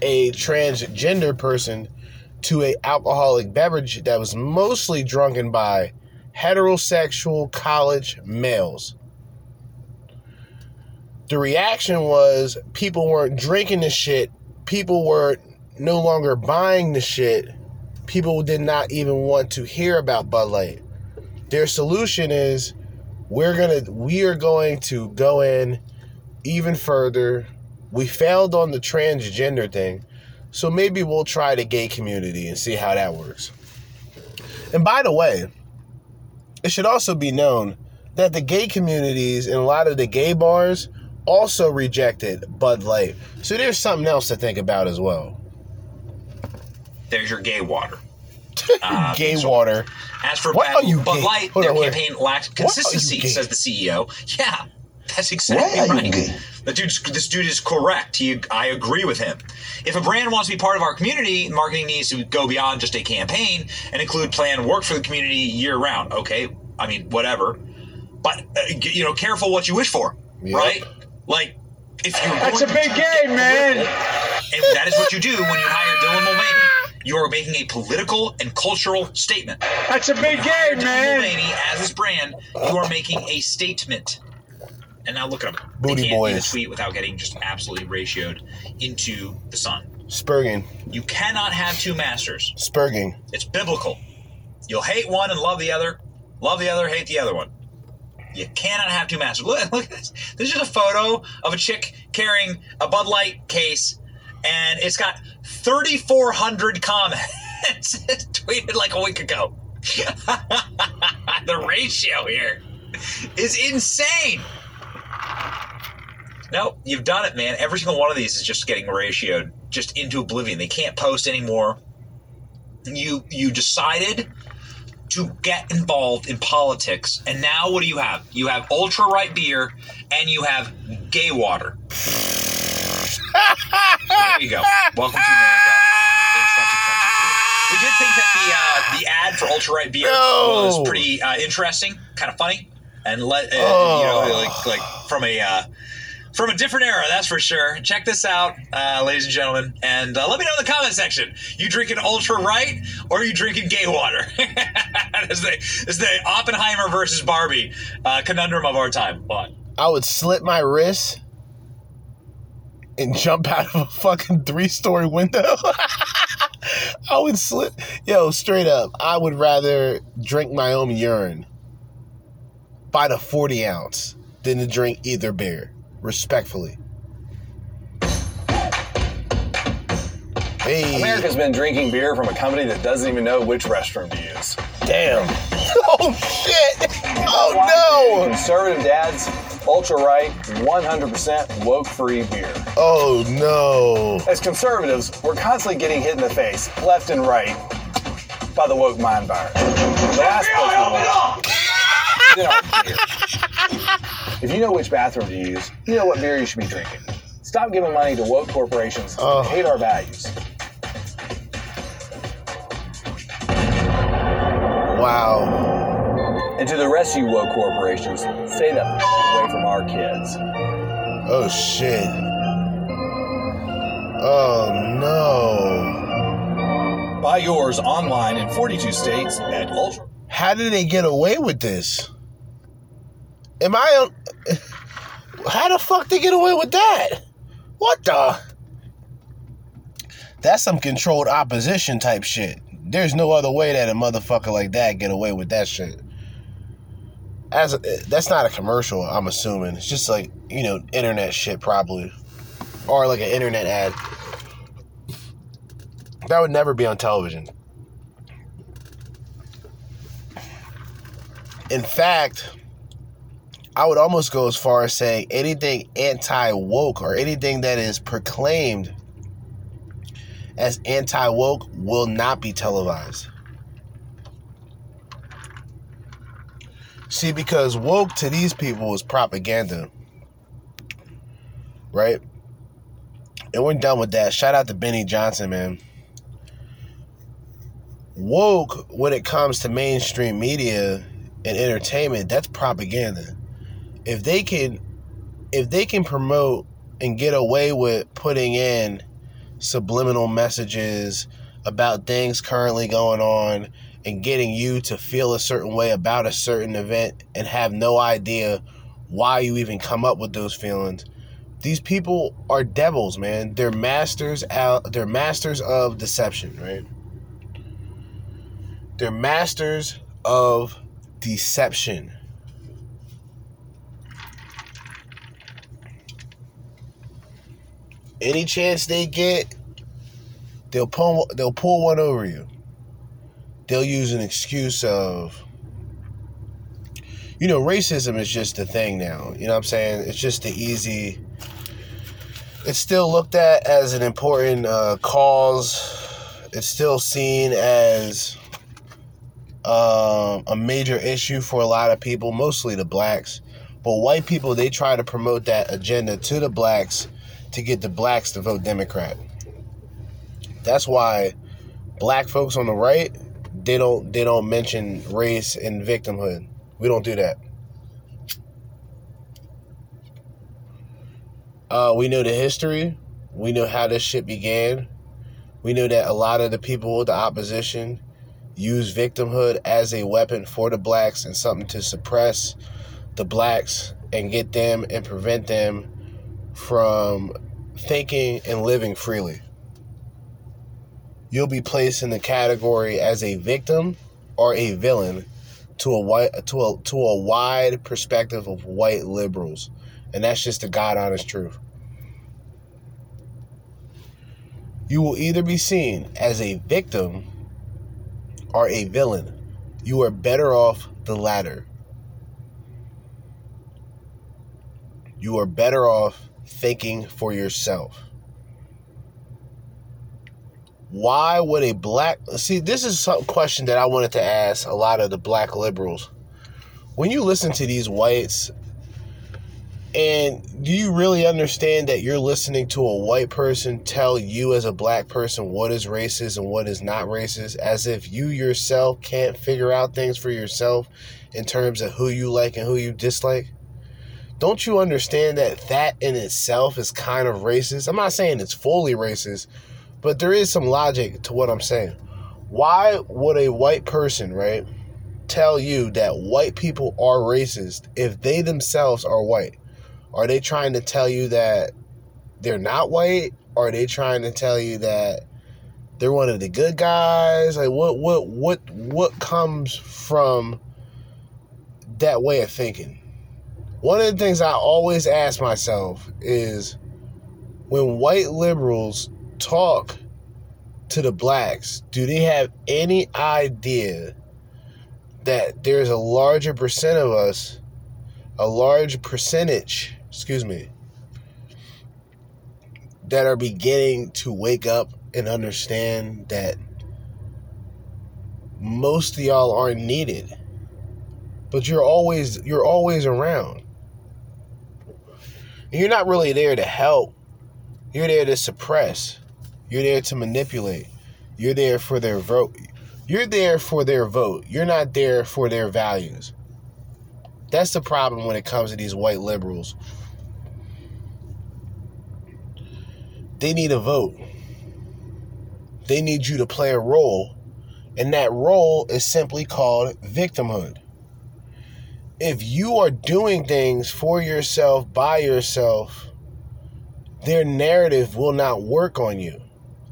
a transgender person to a alcoholic beverage that was mostly drunken by heterosexual college males. The reaction was people weren't drinking the shit. People were no longer buying the shit. People did not even want to hear about Bud Light. Their solution is we're gonna we are going to go in even further. We failed on the transgender thing, so maybe we'll try the gay community and see how that works. And by the way, it should also be known that the gay communities and a lot of the gay bars also rejected Bud Light. So there's something else to think about as well. There's your gay water. <laughs> Uh, gay so- water. As for What Bud, Bud? Light, Hold their on, campaign lacked What consistency, says the CEO. Yeah, that's exactly Why are you right. gay? The dude's, this dude is correct. He, I agree with him. If a brand wants to be part of our community, marketing needs to go beyond just a campaign and include planned work for the community year round. Okay, I mean whatever, but uh, you know, careful what you wish for, Yep. right? Like if you're That's going a big game, man. political, and that is what you do when you hire Dylan Mulvaney. You are making a political and cultural statement. That's a big game, Dylan man. Mulvaney as this brand, you are making a statement. And now look at them. Booty they can't do boys. tweet without getting just absolutely ratioed into the sun. Spurging. You cannot have two masters. Spurging. It's biblical. You'll hate one and love the other. Love the other, hate the other one. You cannot have two masters. Look, look at this. This is just a photo of a chick carrying a Bud Light case, and it's got 3,400 comments. <laughs> It's tweeted like a week ago. <laughs> the ratio here is insane. No, you've done it, man. Every single one of these is just getting ratioed just into oblivion. They can't post anymore. You you decided to get involved in politics, and now what do you have? You have ultra right beer, and you have gay water. There you go. Welcome to America in 2022. We did think that the uh, the ad for ultra right beer No. was pretty uh, interesting, kind of funny, and let uh, Oh. you know like like from a. Uh, from a different era, that's for sure. Check this out, uh, ladies and gentlemen, and uh, let me know in the comment section. You drinking ultra right, or are you drinking gay water? <laughs> it's, the, it's the Oppenheimer versus Barbie uh, conundrum of our time. But I would slit my wrist and jump out of a fucking three story window. <laughs> I would slit. Yo, straight up, I would rather drink my own urine by the 40 ounce than to drink either beer, respectfully. Hey. America's been drinking beer from a company that doesn't even know which restroom to use. Damn. <laughs> Oh, shit. Oh, no. Conservative dads, ultra right, 100% woke free beer. Oh, no. As conservatives, we're constantly getting hit in the face, left and right, by the woke mind virus. The last place we want- You know, beer. If you know which bathroom to use, you know what beer you should be drinking. Stop giving money to woke corporations that hate our values. Wow. And to the rest of you woke corporations, stay the f- away from our kids. Oh shit. Oh no. Buy yours online in 42 states at Ultra. How did they get away with this? Am I How the fuck they get away with that? What the? That's some controlled opposition type shit. There's no other way that a motherfucker like that get away with that shit. As a, that's not a commercial, I'm assuming. It's just like, you know, internet shit probably. Or like an internet ad. That would never be on television. In fact, I would almost go as far as saying anything anti woke or anything that is proclaimed as anti woke will not be televised. See, because woke to these people is propaganda, right? And we're done with that. Shout out to Benny Johnson, man. Woke, when it comes to mainstream media and entertainment, that's propaganda. If they can, if they can promote and get away with putting in subliminal messages about things currently going on and getting you to feel a certain way about a certain event and have no idea why you even come up with those feelings. These people are devils, man. They're masters out they're masters of deception, right? They're masters of deception. Any chance they get, they'll pull they'll pull one over you. They'll use an excuse of you know, racism is just a thing now. You know what I'm saying? It's just the easy it's still looked at as an important uh, cause. It's still seen as um, a major issue for a lot of people, mostly the blacks. But white people, they try to promote that agenda to the blacks to get the blacks to vote Democrat. That's why black folks on the right, they don't they don't mention race and victimhood. We don't do that. Uh, we know the history. We know how this shit began. We know that a lot of the people, with the opposition, use victimhood as a weapon for the blacks and something to suppress the blacks and get them and prevent them from thinking and living freely. You'll be placed in the category as a victim or a villain to a white to a to a wide perspective of white liberals, and that's just the god honest truth. You will either be seen as a victim or a villain. You are better off the latter. You are better off thinking for yourself. Why would a black see? This is some question that I wanted to ask a lot of the black liberals. When you listen to these whites, and do you really understand that you're listening to a white person tell you as a black person what is racist and what is not racist, as if you yourself can't figure out things for yourself in terms of who you like and who you dislike? Don't you understand that that in itself is kind of racist? I'm not saying it's fully racist, but there is some logic to what I'm saying. Why would a white person, right, tell you that white people are racist if they themselves are white? Are they trying to tell you that they're not white? Are they trying to tell you that they're one of the good guys? Like what what what what comes from that way of thinking? One of the things I always ask myself is when white liberals talk to the blacks, do they have any idea that there's a larger percent of us, a large percentage, excuse me, that are beginning to wake up and understand that most of y'all aren't needed. But you're always you're always around. You're not really there to help. You're there to suppress. You're there to manipulate. You're there for their vote. You're there for their vote. You're not there for their values. That's the problem when it comes to these white liberals. They need a vote. They need you to play a role. And that role is simply called victimhood. If you are doing things for yourself, by yourself, their narrative will not work on you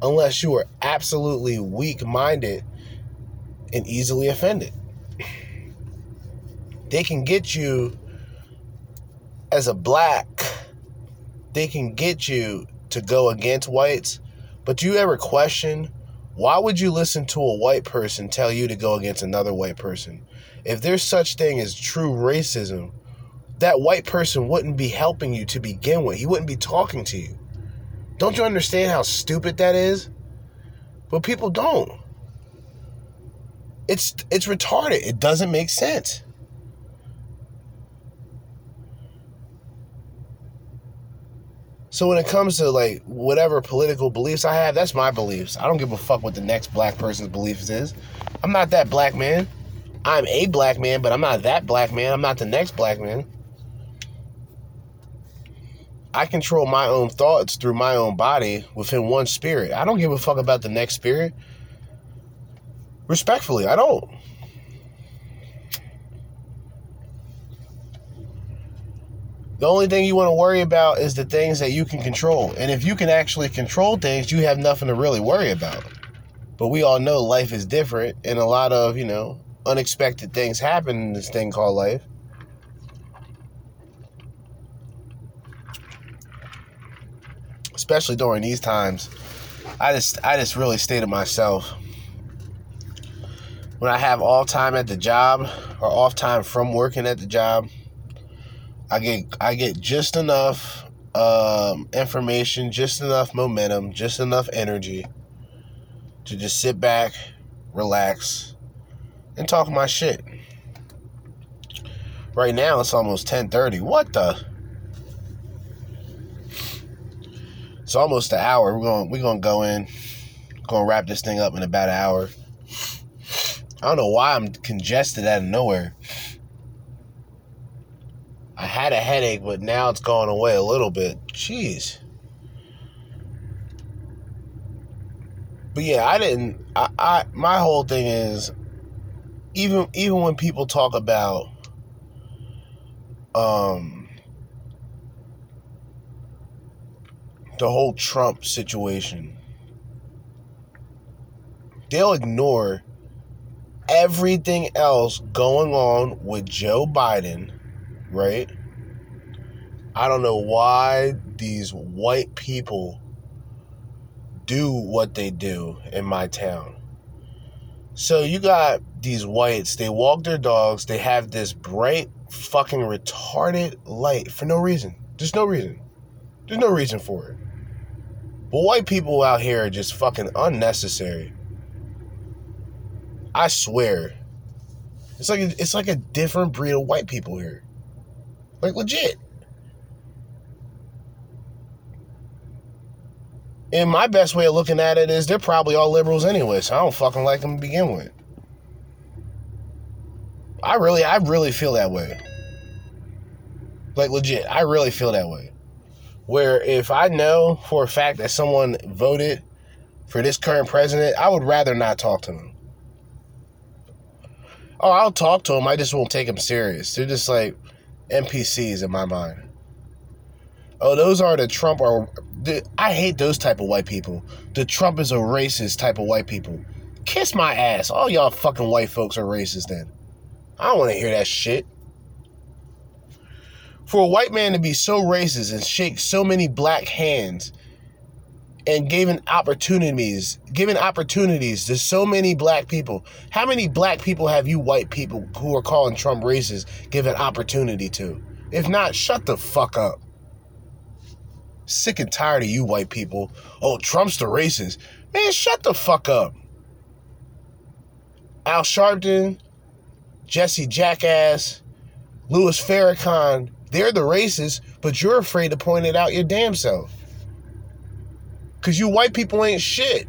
unless you are absolutely weak minded and easily offended. They can get you as a black, they can get you to go against whites, but do you ever question why would you listen to a white person tell you to go against another white person? If there's such thing as true racism, that white person wouldn't be helping you to begin with. He wouldn't be talking to you. Don't you understand how stupid that is? But people don't. It's it's retarded. It doesn't make sense. So when it comes to like whatever political beliefs I have, that's my beliefs. I don't give a fuck what the next black person's beliefs is. I'm not that black man. I'm a black man, but I'm not that black man. I'm not the next black man. I control my own thoughts through my own body within one spirit. I don't give a fuck about the next spirit. Respectfully, I don't. The only thing you want to worry about is the things that you can control. And if you can actually control things, you have nothing to really worry about. But we all know life is different and a lot of, you know, unexpected things happen in this thing called life. Especially during these times. I just I just really stay to myself. When I have off time at the job or off time from working at the job, I get I get just enough um, information, just enough momentum, just enough energy to just sit back, relax, and talk my shit. Right now it's almost 10:30. What the? It's almost an hour. We're going we're going to go in. Going to wrap this thing up in about an hour. I don't know why I'm congested out of nowhere. I had a headache, but now it's gone away a little bit. Jeez. But yeah, I didn't. I, I my whole thing is, even even when people talk about, um, the whole Trump situation, they'll ignore everything else going on with Joe Biden, right? I don't know why these white people do what they do in my town. So you got these whites, they walk their dogs, they have this bright fucking retarded light for no reason. There's no reason. There's no reason for it. But white people out here are just fucking unnecessary. I swear. It's like a, it's like a different breed of white people here. Like legit. And my best way of looking at it is they're probably all liberals anyway, so I don't fucking like them to begin with. I really, I really feel that way. Like legit, I really feel that way. Where if I know for a fact that someone voted for this current president, I would rather not talk to them. Oh, I'll talk to them. I just won't take them serious. They're just like NPCs in my mind. Oh, those are the Trump or the, I hate those type of white people. The Trump is a racist type of white people. Kiss my ass. All y'all fucking white folks are racist then. I don't want to hear that shit. For a white man to be so racist and shake so many black hands and giving opportunities, giving opportunities to so many black people. How many black people have you white people who are calling Trump racist given opportunity to? If not, shut the fuck up. Sick and tired of you white people. Oh, Trump's the racist. Man, shut the fuck up. Al Sharpton, Jesse Jackass, Louis Farrakhan, they're the racists, but you're afraid to point it out your damn self. Because you white people ain't shit.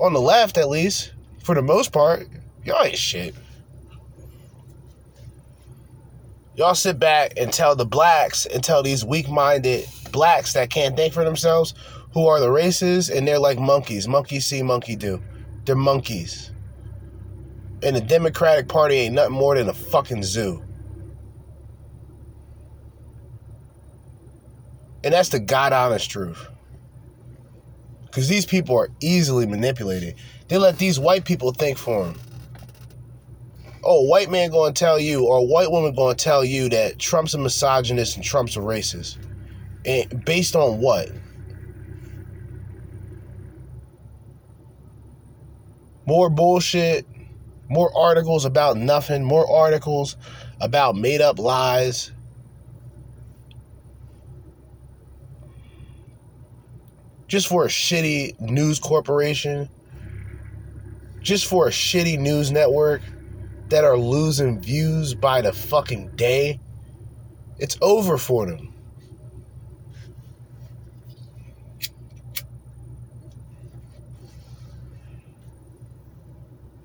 On the left, at least, for the most part, y'all ain't shit. Y'all sit back and tell the blacks and tell these weak minded blacks that can't think for themselves who are the races, and they're like monkeys. Monkey see, monkey do. They're monkeys. And the Democratic Party ain't nothing more than a fucking zoo. And that's the God honest truth. Because these people are easily manipulated. They let these white people think for them. Oh, white man going to tell you, or white woman going to tell you that Trump's a misogynist and Trump's a racist. And based on what? More bullshit, more articles about nothing, more articles about made up lies. just for a shitty news corporation, just for a shitty news network that are losing views by the fucking day, it's over for them.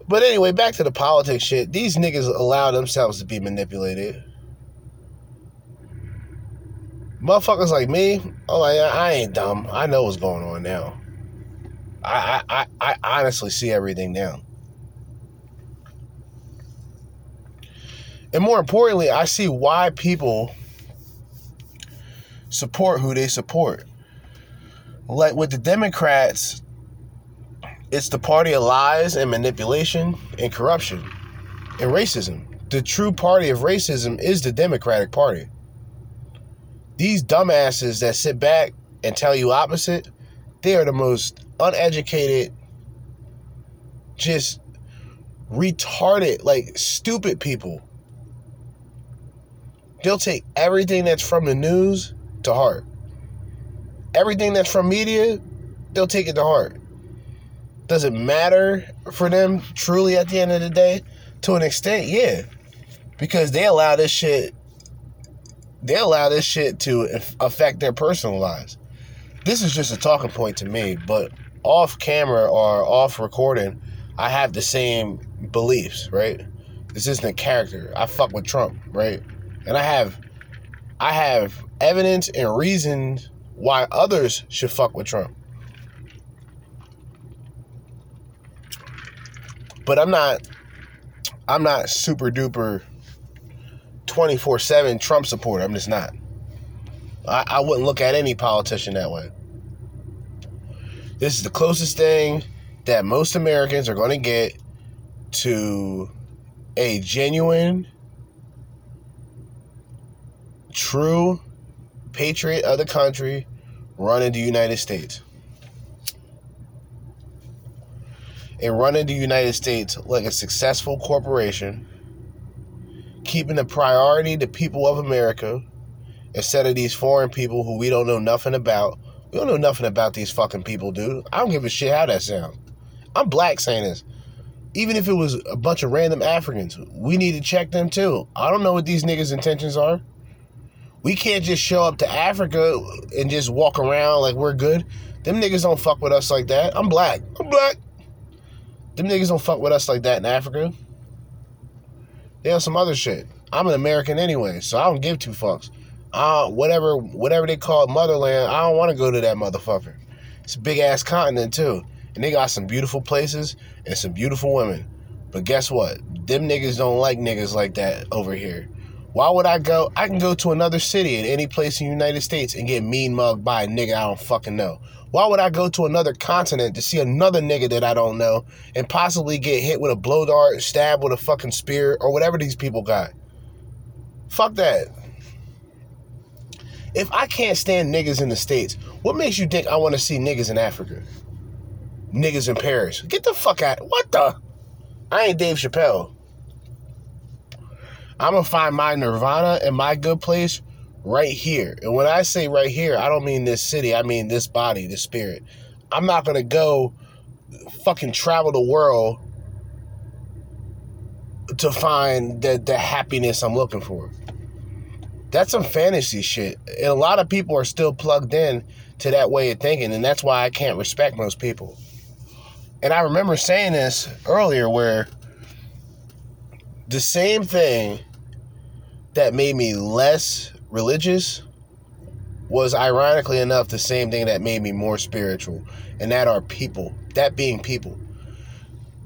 But anyway, back to the politics shit. These niggas allow themselves to be manipulated. Motherfuckers like me, I'm like, I ain't dumb. I know what's going on now. I, I, I honestly see everything now. And more importantly, I see why people support who they support. Like with the Democrats, it's the party of lies and manipulation and corruption and racism. The true party of racism is the Democratic Party. These dumbasses that sit back and tell you opposite, they are the most uneducated, just retarded, like stupid people. They'll take everything that's from the news to heart. Everything that's from media, they'll take it to heart. Does it matter for them truly at the end of the day? To an extent, yeah. Because they allow this shit they allow this shit to affect their personal lives. This is just a talking point to me, but off camera or off recording, I have the same beliefs, right? This isn't a character. I fuck with Trump, right? And I have I have evidence and reasons why others should fuck with Trump. But I'm not I'm not super duper 24 7 Trump supporter. I'm just not. I, I wouldn't look at any politician that way. This is the closest thing that most Americans are going to get to a genuine, true patriot of the country running the United States. And running the United States like a successful corporation, keeping the priority the people of America instead of these foreign people who we don't know nothing about. We don't know nothing about these fucking people, dude. I don't give a shit how that sounds. I'm black saying this. Even if it was a bunch of random Africans, we need to check them too. I don't know what these niggas' intentions are. We can't just show up to Africa and just walk around like we're good. Them niggas don't fuck with us like that. I'm black. I'm black. Them niggas don't fuck with us like that in Africa. They on some other shit. I'm an American anyway, so I don't give two fucks. Uh, whatever, whatever they call it, motherland. I don't want to go to that motherfucker. It's a big ass continent too, and they got some beautiful places and some beautiful women. But guess what? Them niggas don't like niggas like that over here. Why would I go? I can go to another city in any place in the United States and get mean mugged by a nigga I don't fucking know. Why would I go to another continent to see another nigga that I don't know and possibly get hit with a blow dart, stabbed with a fucking spear, or whatever these people got? Fuck that. If I can't stand niggas in the States, what makes you think I want to see niggas in Africa? Niggas in Paris. Get the fuck out. What the? I ain't Dave Chappelle. I'm gonna find my nirvana and my good place right here. And when I say right here, I don't mean this city, I mean this body, this spirit. I'm not gonna go fucking travel the world to find the, the happiness I'm looking for. That's some fantasy shit. And a lot of people are still plugged in to that way of thinking, and that's why I can't respect most people. And I remember saying this earlier where the same thing that made me less religious was ironically enough the same thing that made me more spiritual and that are people that being people.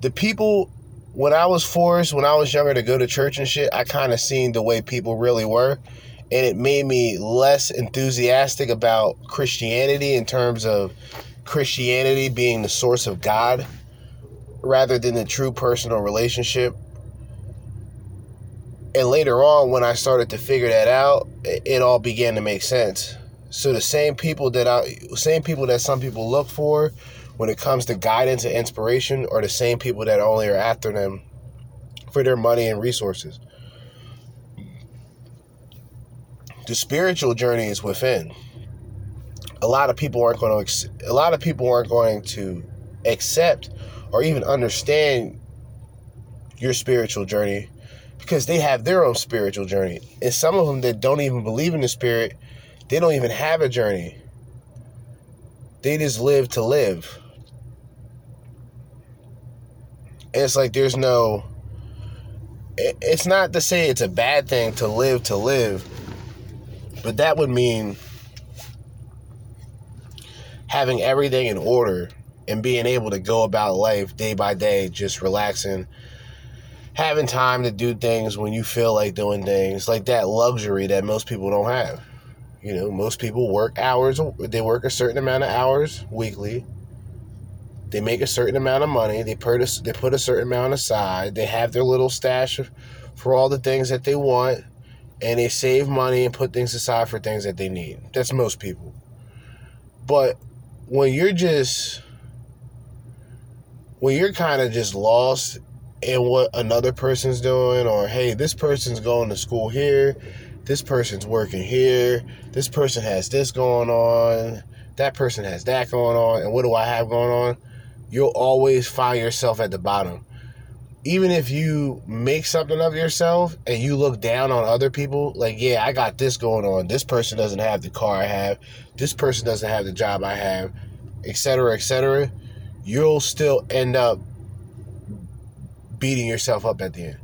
The people when i was forced when i was younger to go to church and shit i kind of seen the way people really were and it made me less enthusiastic about christianity in terms of christianity being the source of god rather than the true personal relationship and later on when i started to figure that out it, it all began to make sense. So the same people that i same people that some people look for when it comes to guidance and inspiration are the same people that only are after them for their money and resources. The spiritual journey is within. A lot of people aren't going to a lot of people aren't going to accept or even understand your spiritual journey because they have their own spiritual journey. And some of them that don't even believe in the spirit, they don't even have a journey. They just live to live. It's like there's no it's not to say it's a bad thing to live to live, but that would mean having everything in order and being able to go about life day by day, just relaxing, having time to do things when you feel like doing things, like that luxury that most people don't have. You know, most people work hours, they work a certain amount of hours weekly. They make a certain amount of money. They put a, they put a certain amount aside. They have their little stash for all the things that they want, and they save money and put things aside for things that they need. That's most people. But when you're just when you're kind of just lost in what another person's doing or hey this person's going to school here this person's working here this person has this going on that person has that going on and what do i have going on? You'll always find yourself at the bottom. Even if you make something of yourself and you look down on other people like yeah i got this going on. This person doesn't have the car i have. This person doesn't have the job i have etc etc you'll still end up beating yourself up at the end.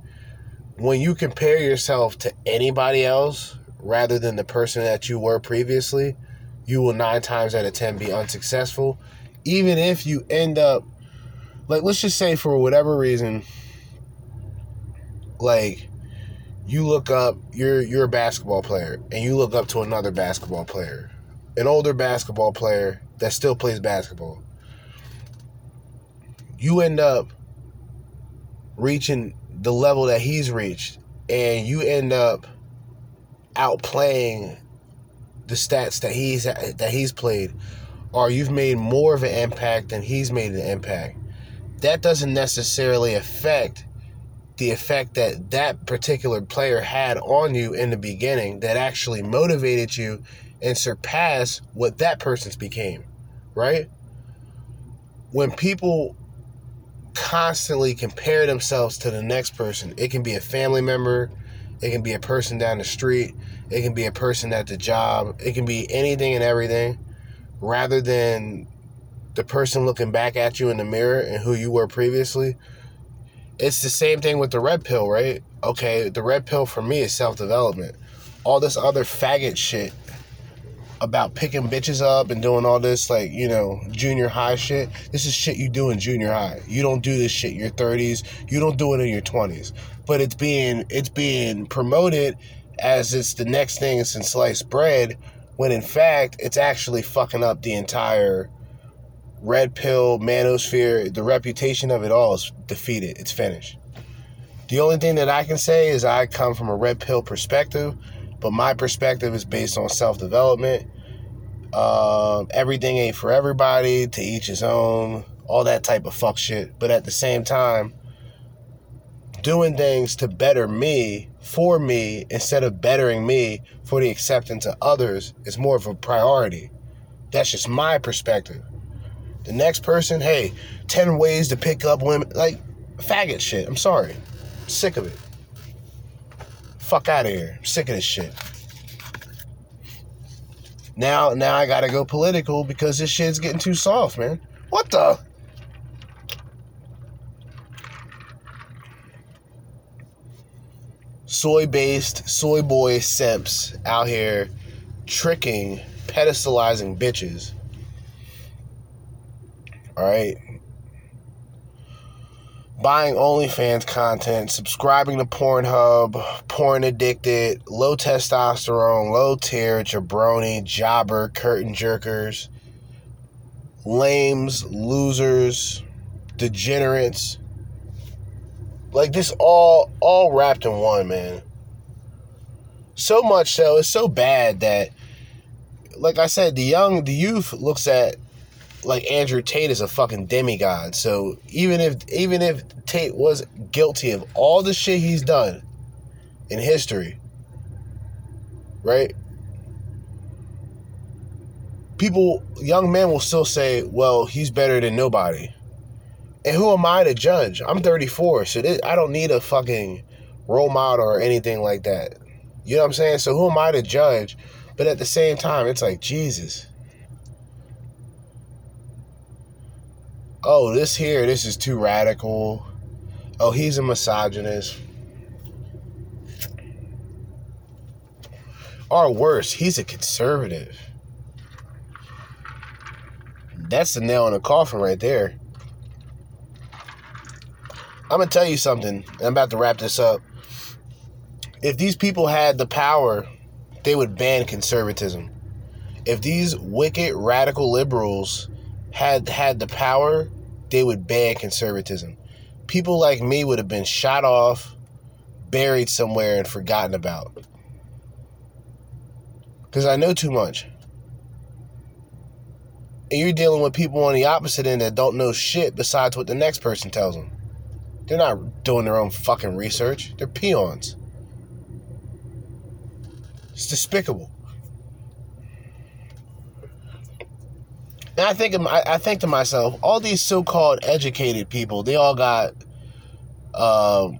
When you compare yourself to anybody else rather than the person that you were previously, you will nine times out of ten be unsuccessful. Even if you end up, like, let's just say for whatever reason, like, you look up, you're you're a basketball player, and you look up to another basketball player, an older basketball player that still plays basketball you end up reaching the level that he's reached, and you end up outplaying the stats that he's that he's played, or you've made more of an impact than he's made an impact. That doesn't necessarily affect the effect that that particular player had on you in the beginning that actually motivated you and surpassed what that person's became, right? When people constantly compare themselves to the next person, it can be a family member, it can be a person down the street, it can be a person at the job, it can be anything and everything, rather than the person looking back at you in the mirror and who you were previously. It's the same thing with the red pill, right? Okay, the red pill for me is self development. All this other faggot shit about picking bitches up and doing all this like you know junior high shit. This is shit you do in junior high. You don't do this shit in your 30s you don't do it in your 20s but it's being it's being promoted as it's the next thing since sliced bread when in fact it's actually fucking up the entire red pill manosphere. The reputation of it all is defeated. It's finished. The only thing that i can say is i come from a red pill perspective but my perspective is based on self development. Um, everything ain't for everybody, to each his own, all that type of fuck shit. But at the same time, doing things to better me, for me, instead of bettering me for the acceptance of others is more of a priority. That's just my perspective. The next person, hey, 10 ways to pick up women, like faggot shit. I'm sorry. Sick of it. Fuck out of here. I'm sick of this shit. Now, now I gotta go political because this shit's getting too soft, man. What the? Soy based, soy boy simps out here tricking, pedestalizing bitches. Alright? Buying OnlyFans content, subscribing to Pornhub, porn addicted, low testosterone, low tier, jabroni, jobber, curtain jerkers, lames, losers, degenerates. Like this all all wrapped in one, man. So much so, it's so bad that like I said, the young the youth looks at like Andrew Tate is a fucking demigod. So even if even if Tate was guilty of all the shit he's done in history, right? People, young men will still say, "Well, he's better than nobody." And who am I to judge? I'm 34, so this, I don't need a fucking role model or anything like that. You know what I'm saying? So who am I to judge? But at the same time, it's like Jesus. Oh, this here, this is too radical. Oh, he's a misogynist. Or worse, he's a conservative. That's the nail in the coffin right there. I'm going to tell you something. I'm about to wrap this up. If these people had the power, they would ban conservatism. If these wicked radical liberals had had the power, they would ban conservatism. People like me would have been shot off, buried somewhere, and forgotten about. Because I know too much. And you're dealing with people on the opposite end that don't know shit besides what the next person tells them. They're not doing their own fucking research. They're peons. It's despicable. And I think I think to myself, all these so-called educated people, they all got, um,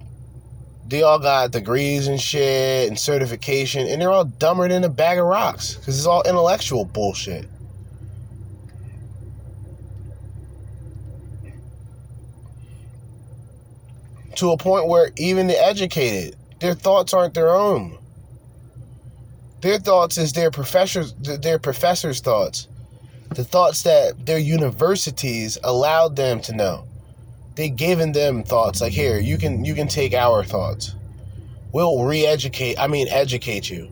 they all got degrees and shit and certification, and they're all dumber than a bag of rocks because it's all intellectual bullshit. To a point where even the educated, their thoughts aren't their own. Their thoughts is their professors, their professors' thoughts the thoughts that their universities allowed them to know. They given them thoughts like here, you can you can take our thoughts. We'll re-educate, I mean educate you.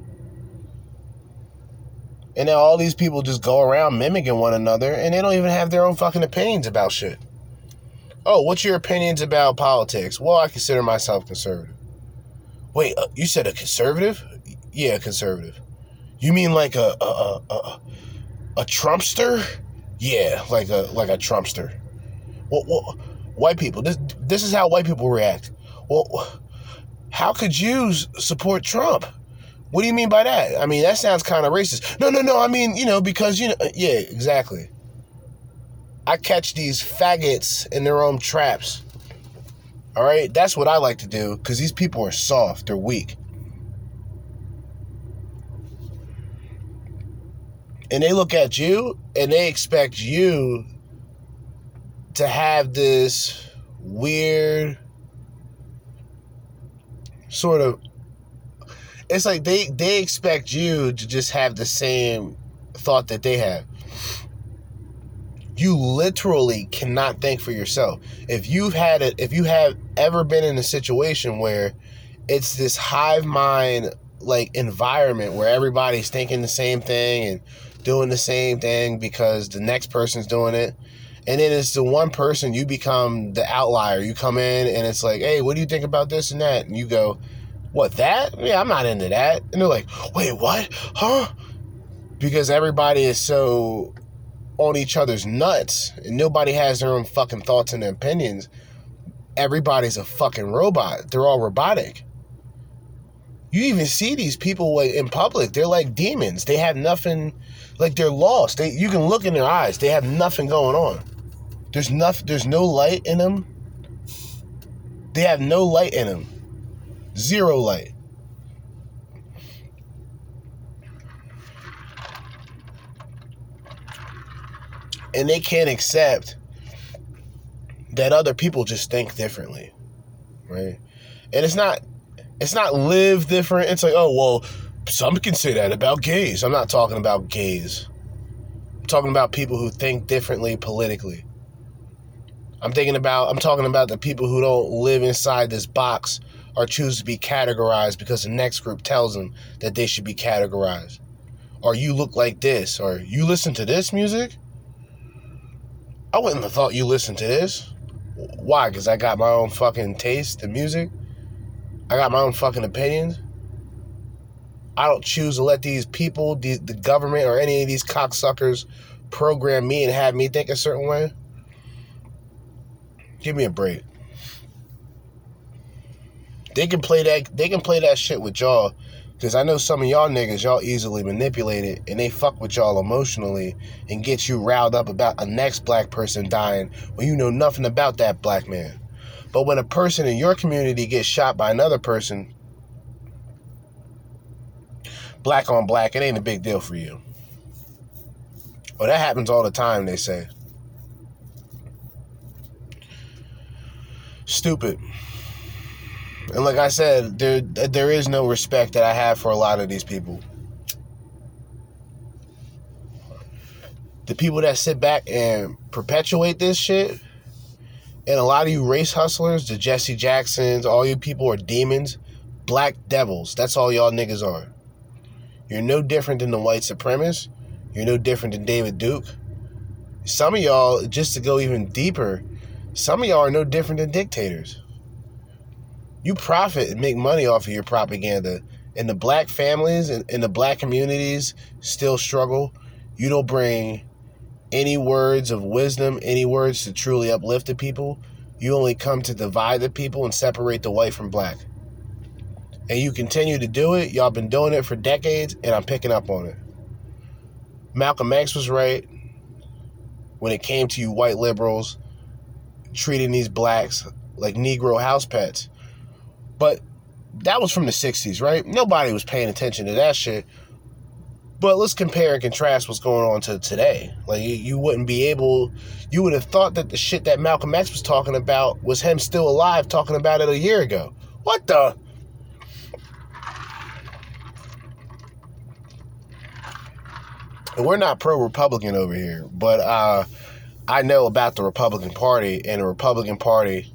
And now all these people just go around mimicking one another and they don't even have their own fucking opinions about shit. Oh, what's your opinions about politics? Well, I consider myself conservative. Wait, uh, you said a conservative? Yeah, a conservative. You mean like a a a, a, a Trumpster? Yeah, like a like a Trumpster. Well, well, white people. This this is how white people react. Well, how could you support Trump? What do you mean by that? I mean, that sounds kind of racist. No, no, no. I mean, you know, because you know, uh, yeah, exactly. I catch these faggots in their own traps. All right, that's what I like to do because these people are soft, they're weak. And they look at you and they expect you to have this weird sort of it's like they they expect you to just have the same thought that they have. You literally cannot think for yourself. If you've had it if you have ever been in a situation where it's this hive mind like environment where everybody's thinking the same thing and doing the same thing because the next person's doing it. And then it's the one person you become the outlier. You come in and it's like hey what do you think about this and that? And you go what that? Yeah i'm not into that. And they're like wait what? Huh? Because everybody is so on each other's nuts and nobody has their own fucking thoughts and opinions. Everybody's a fucking robot. They're all robotic. You even see these people like in public. They're like demons. They have nothing like they're lost. They you can look in their eyes. They have nothing going on. There's nothing there's no light in them. They have no light in them. Zero light. And they can't accept that other people just think differently right? And it's not it's not live different. It's like oh well some can say that about gays i'm not talking about gays i'm talking about people who think differently politically i'm thinking about i'm talking about the people who don't live inside this box or choose to be categorized because the next group tells them that they should be categorized or you look like this or you listen to this music I wouldn't have thought you listened to this. Why? Because I got my own fucking taste in music. I got my own fucking opinions. I don't choose to let these people, the, the government, or any of these cocksuckers program me and have me think a certain way. Give me a break. They can play that. They can play that shit with y'all because I know some of y'all niggas, y'all easily manipulated and they fuck with y'all emotionally and get you riled up about a next black person dying when you know nothing about that black man. But when a person in your community gets shot by another person, black on black, it ain't a big deal for you. Well, that happens all the time, they say. Stupid. And like I said, there there is no respect that I have for a lot of these people. The people that sit back and perpetuate this shit, and a lot of you race hustlers, the Jesse Jacksons, all you people are demons, black devils. That's all y'all niggas are. You're no different than the white supremacists. You're no different than David Duke. Some of y'all, just to go even deeper, some of y'all are no different than dictators you profit and make money off of your propaganda. And the black families and, and the black communities still struggle. You don't bring any words of wisdom, any words to truly uplift the people. You only come to divide the people and separate the white from black. And you continue to do it. Y'all been doing it for decades, and I'm picking up on it. Malcolm X was right when it came to you white liberals treating these blacks like Negro house pets. But that was from the 60s, right? Nobody was paying attention to that shit. But let's compare and contrast what's going on to today. Like, you, wouldn't be able, you would have thought that the shit that Malcolm X was talking about was him still alive talking about it a year ago. What the? We're not pro Republican over here, but uh, I know about the Republican Party, and the Republican Party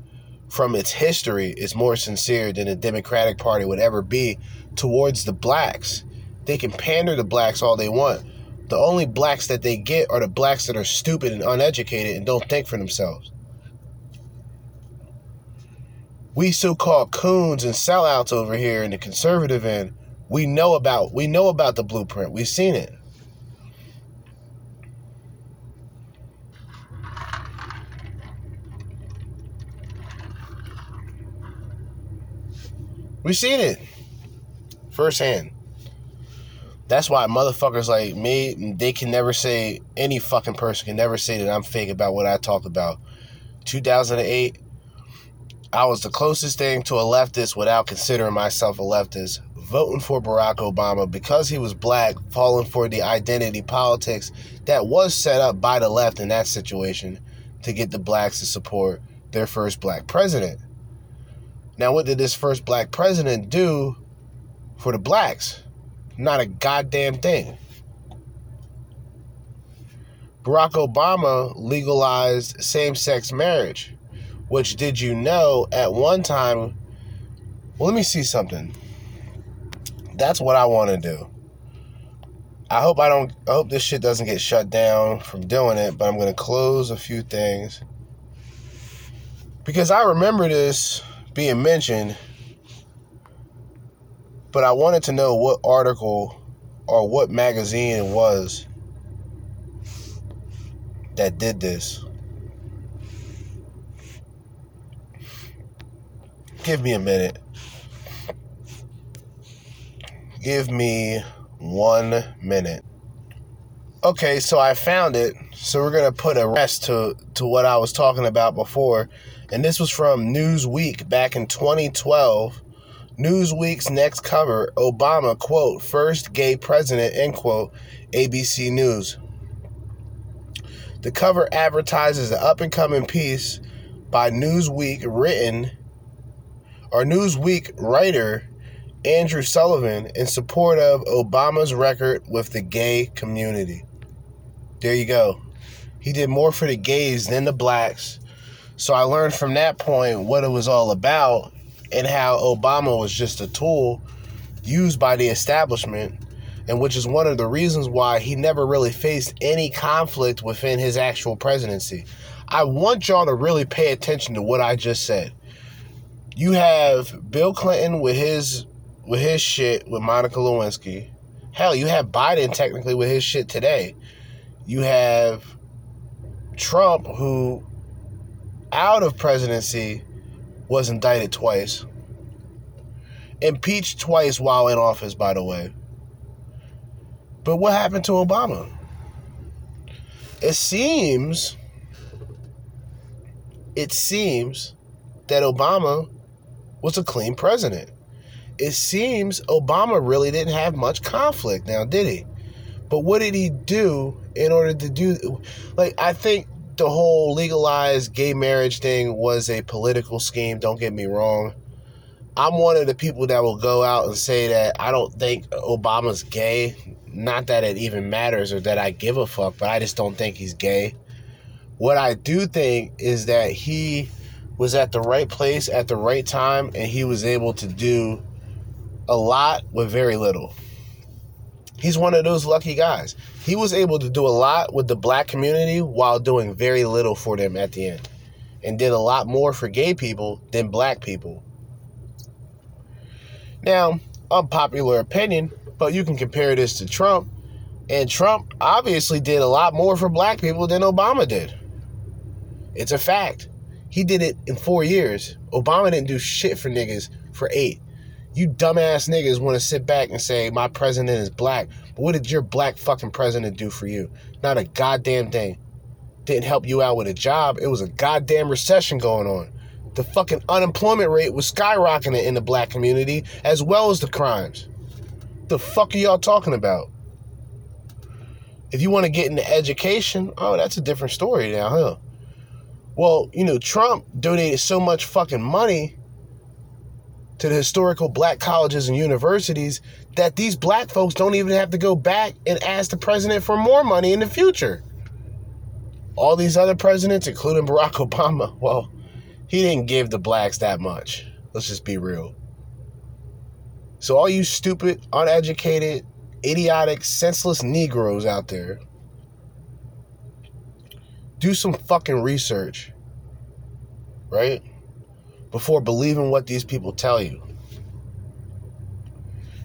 from its history is more sincere than the Democratic Party would ever be towards the blacks. They can pander to blacks all they want. The only blacks that they get are the blacks that are stupid and uneducated and don't think for themselves. We so-called coons and sellouts over here in the conservative end, we know about we know about the blueprint. We've seen it. We've seen it firsthand. That's why motherfuckers like me, they can never say, any fucking person can never say that I'm fake about what I talk about. 2008, I was the closest thing to a leftist without considering myself a leftist. Voting for Barack Obama because he was black, falling for the identity politics that was set up by the left in that situation to get the blacks to support their first black president. Now, what did this first black president do for the blacks? Not a goddamn thing. Barack Obama legalized same sex marriage, which did you know at one time? Well, let me see something. That's what I want to do. I hope I don't, I hope this shit doesn't get shut down from doing it, but I'm going to close a few things. Because I remember this being mentioned but I wanted to know what article or what magazine it was that did this. Give me a minute. Give me one minute. Okay, so I found it. So we're gonna put a rest to to what I was talking about before, and this was from Newsweek back in 2012 Newsweek's next cover Obama, quote, first gay president, end quote, ABC News. The cover advertises the up and coming piece by Newsweek written or Newsweek writer Andrew Sullivan in support of Obama's record with the gay community. There you go. He did more for the gays than the blacks. So I learned from that point what it was all about and how Obama was just a tool used by the establishment, and which is one of the reasons why he never really faced any conflict within his actual presidency. I want y'all to really pay attention to what I just said. You have Bill Clinton with his with his shit with Monica Lewinsky. Hell, you have Biden technically with his shit today. You have Trump who out of presidency was indicted twice. Impeached twice while in office, by the way. But what happened to Obama? It seems, it seems that Obama was a clean president. It seems Obama really didn't have much conflict now, did he? But what did he do in order to do like I think the whole legalized gay marriage thing was a political scheme. Don't get me wrong. I'm one of the people that will go out and say that I don't think Obama's gay. Not that it even matters or that I give a fuck, but I just don't think he's gay. What I do think is that he was at the right place at the right time and he was able to do a lot with very little. He's one of those lucky guys. He was able to do a lot with the black community while doing very little for them at the end. And did a lot more for gay people than black people. Now, unpopular opinion, but you can compare this to Trump. And Trump obviously did a lot more for black people than Obama did. It's a fact. He did it in four years. Obama didn't do shit for niggas for eight. You dumbass niggas want to sit back and say, my president is black. But what did your black fucking president do for you? Not a goddamn thing. Didn't help you out with a job. It was a goddamn recession going on. The fucking unemployment rate was skyrocketing in the black community as well as the crimes. The fuck are y'all talking about? If you want to get into education, oh, that's a different story now, huh? Well, you know, Trump donated so much fucking money to the historical black colleges and universities that these black folks don't even have to go back and ask the president for more money in the future. All these other presidents, including Barack <laughs> Obama, well, he didn't give the blacks that much. Let's just be real. So, all you stupid, uneducated, idiotic, senseless Negroes out there, do some fucking research, right? Before believing what these people tell you.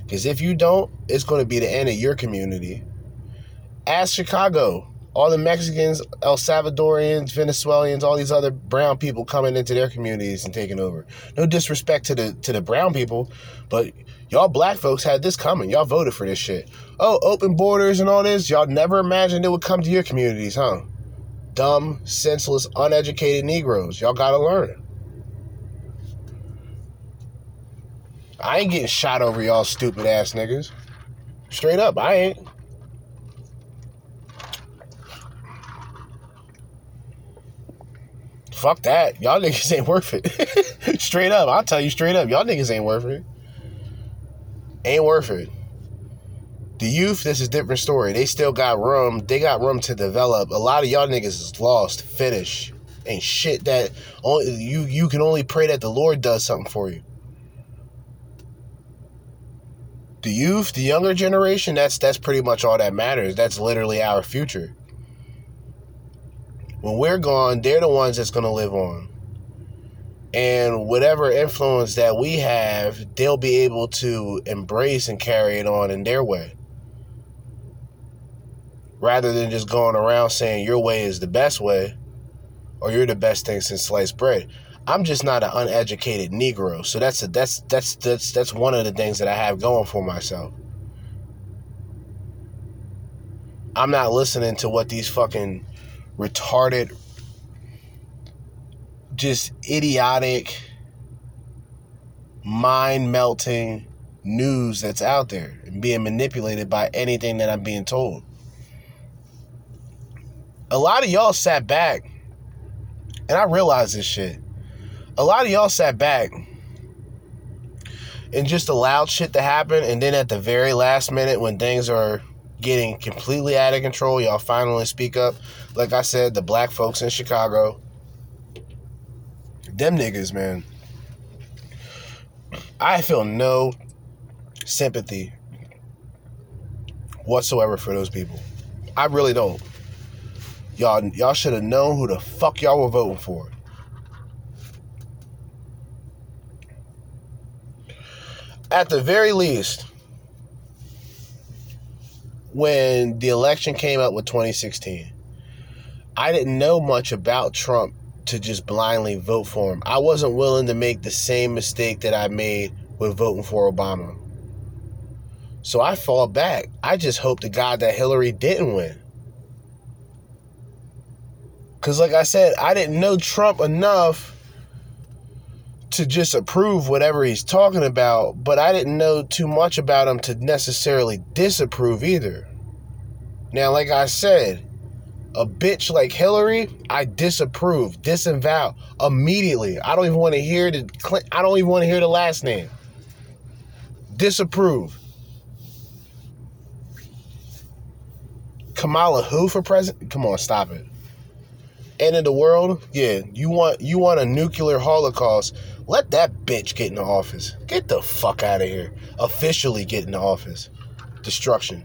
Because if you don't, it's going to be the end of your community. Ask Chicago. All the Mexicans, El Salvadorians, Venezuelans, all these other brown people coming into their communities and taking over. No disrespect to the to the brown people, but y'all black folks had this coming. Y'all voted for this shit. Oh, open borders and all this. Y'all never imagined it would come to your communities, huh? Dumb, senseless, uneducated Negroes. Y'all gotta learn. I ain't getting shot over y'all stupid ass niggas. Straight up, I ain't. Fuck that. Y'all niggas ain't worth it. <laughs> straight up. I'll tell you straight up. Y'all niggas ain't worth it. Ain't worth it. The youth, this is different story. They still got room. They got room to develop. A lot of y'all niggas is lost, finished, and shit that only you you can only pray that the Lord does something for you. The youth, the younger generation, that's that's pretty much all that matters. That's literally our future. When we're gone, they're the ones that's gonna live on. And whatever influence that we have, they'll be able to embrace and carry it on in their way. Rather than just going around saying your way is the best way or you're the best thing since sliced bread. I'm just not an uneducated Negro. So that's a, that's that's that's that's one of the things that I have going for myself. I'm not listening to what these fucking retarded just idiotic mind melting news that's out there and being manipulated by anything that I'm being told. A lot of y'all sat back and I realize this shit a lot of y'all sat back and just allowed shit to happen. And then at the very last minute, when things are getting completely out of control, y'all finally speak up. Like I said, the black folks in Chicago, them niggas, man. I feel no sympathy whatsoever for those people. I really don't. Y'all, y'all should have known who the fuck y'all were voting for. At the very least, when the election came up with 2016, I didn't know much about Trump to just blindly vote for him. I wasn't willing to make the same mistake that I made with voting for Obama. So I fall back. I just hope to God that Hillary didn't win. Because, like I said, I didn't know Trump enough to just approve whatever he's talking about, but I didn't know too much about him to necessarily disapprove either. Now, like I said, a bitch like Hillary, I disapprove, disavow immediately. I don't even want to hear the I don't even want to hear the last name. Disapprove. Kamala who for president? Come on, stop it. End of the world? Yeah, you want you want a nuclear holocaust let that bitch get in the office. Get the fuck out of here. Officially get in the office. Destruction.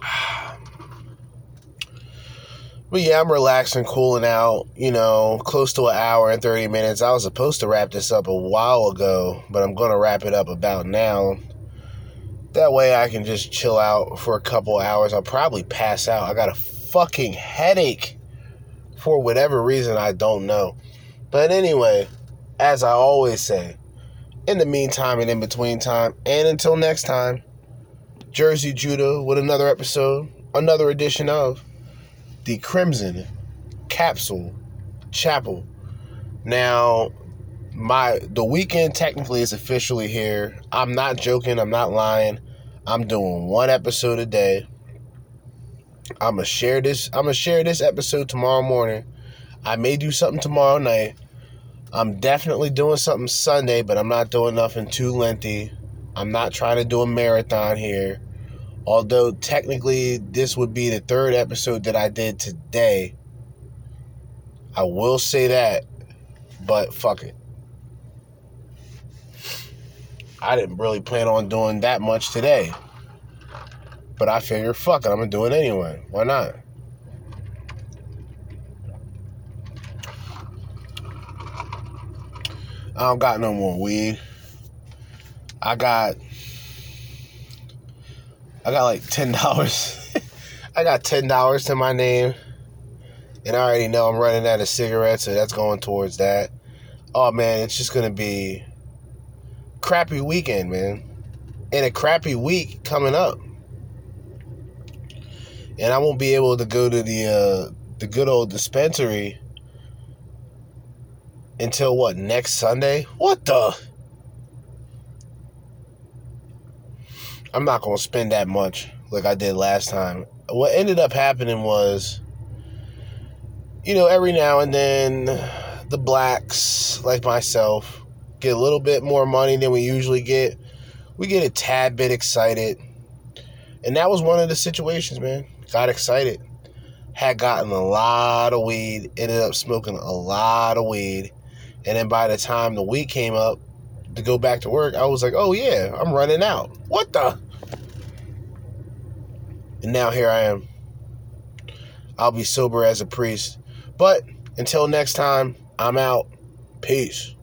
<sighs> But yeah, I'm relaxing, cooling out, you know, close to an hour and 30 minutes. I was supposed to wrap this up a while ago, but I'm going to wrap it up about now. That way I can just chill out for a couple hours. I'll probably pass out. I got a fucking headache for whatever reason, I don't know. But anyway, as I always say, in the meantime and in between time, and until next time, Jerzee Judah with another episode, another edition of the Crimson Capsule Chapel. Now, my the weekend technically is officially here. I'm not joking, I'm not lying. I'm doing one episode a day. I'm gonna share this. I'm gonna share this episode tomorrow morning. I may do something tomorrow night. I'm definitely doing something Sunday, but I'm not doing nothing too lengthy. I'm not trying to do a marathon here. Although technically this would be the third episode that I did today. I will say that, but fuck it. I didn't really plan on doing that much today. But I figured, fuck it, I'm gonna do it anyway. Why not? I don't got no more weed. I got I got like ten dollars. <laughs> I got ten dollars to my name. And I already know I'm running out of cigarettes, so that's going towards that. Oh man, it's just gonna be crappy weekend, man. And a crappy week coming up. And I won't be able to go to the uh the good old dispensary until what next Sunday? What the? I'm not gonna spend that much like I did last time. What ended up happening was, you know, every now and then the blacks like myself get a little bit more money than we usually get. We get a tad bit excited. And that was one of the situations, man. Got excited. Had gotten a lot of weed, ended up smoking a lot of weed. And then by the time the week came up to go back to work, I was like, oh yeah, I'm running out. What the? And now here I am. I'll be sober as a priest. But until next time, I'm out. Peace.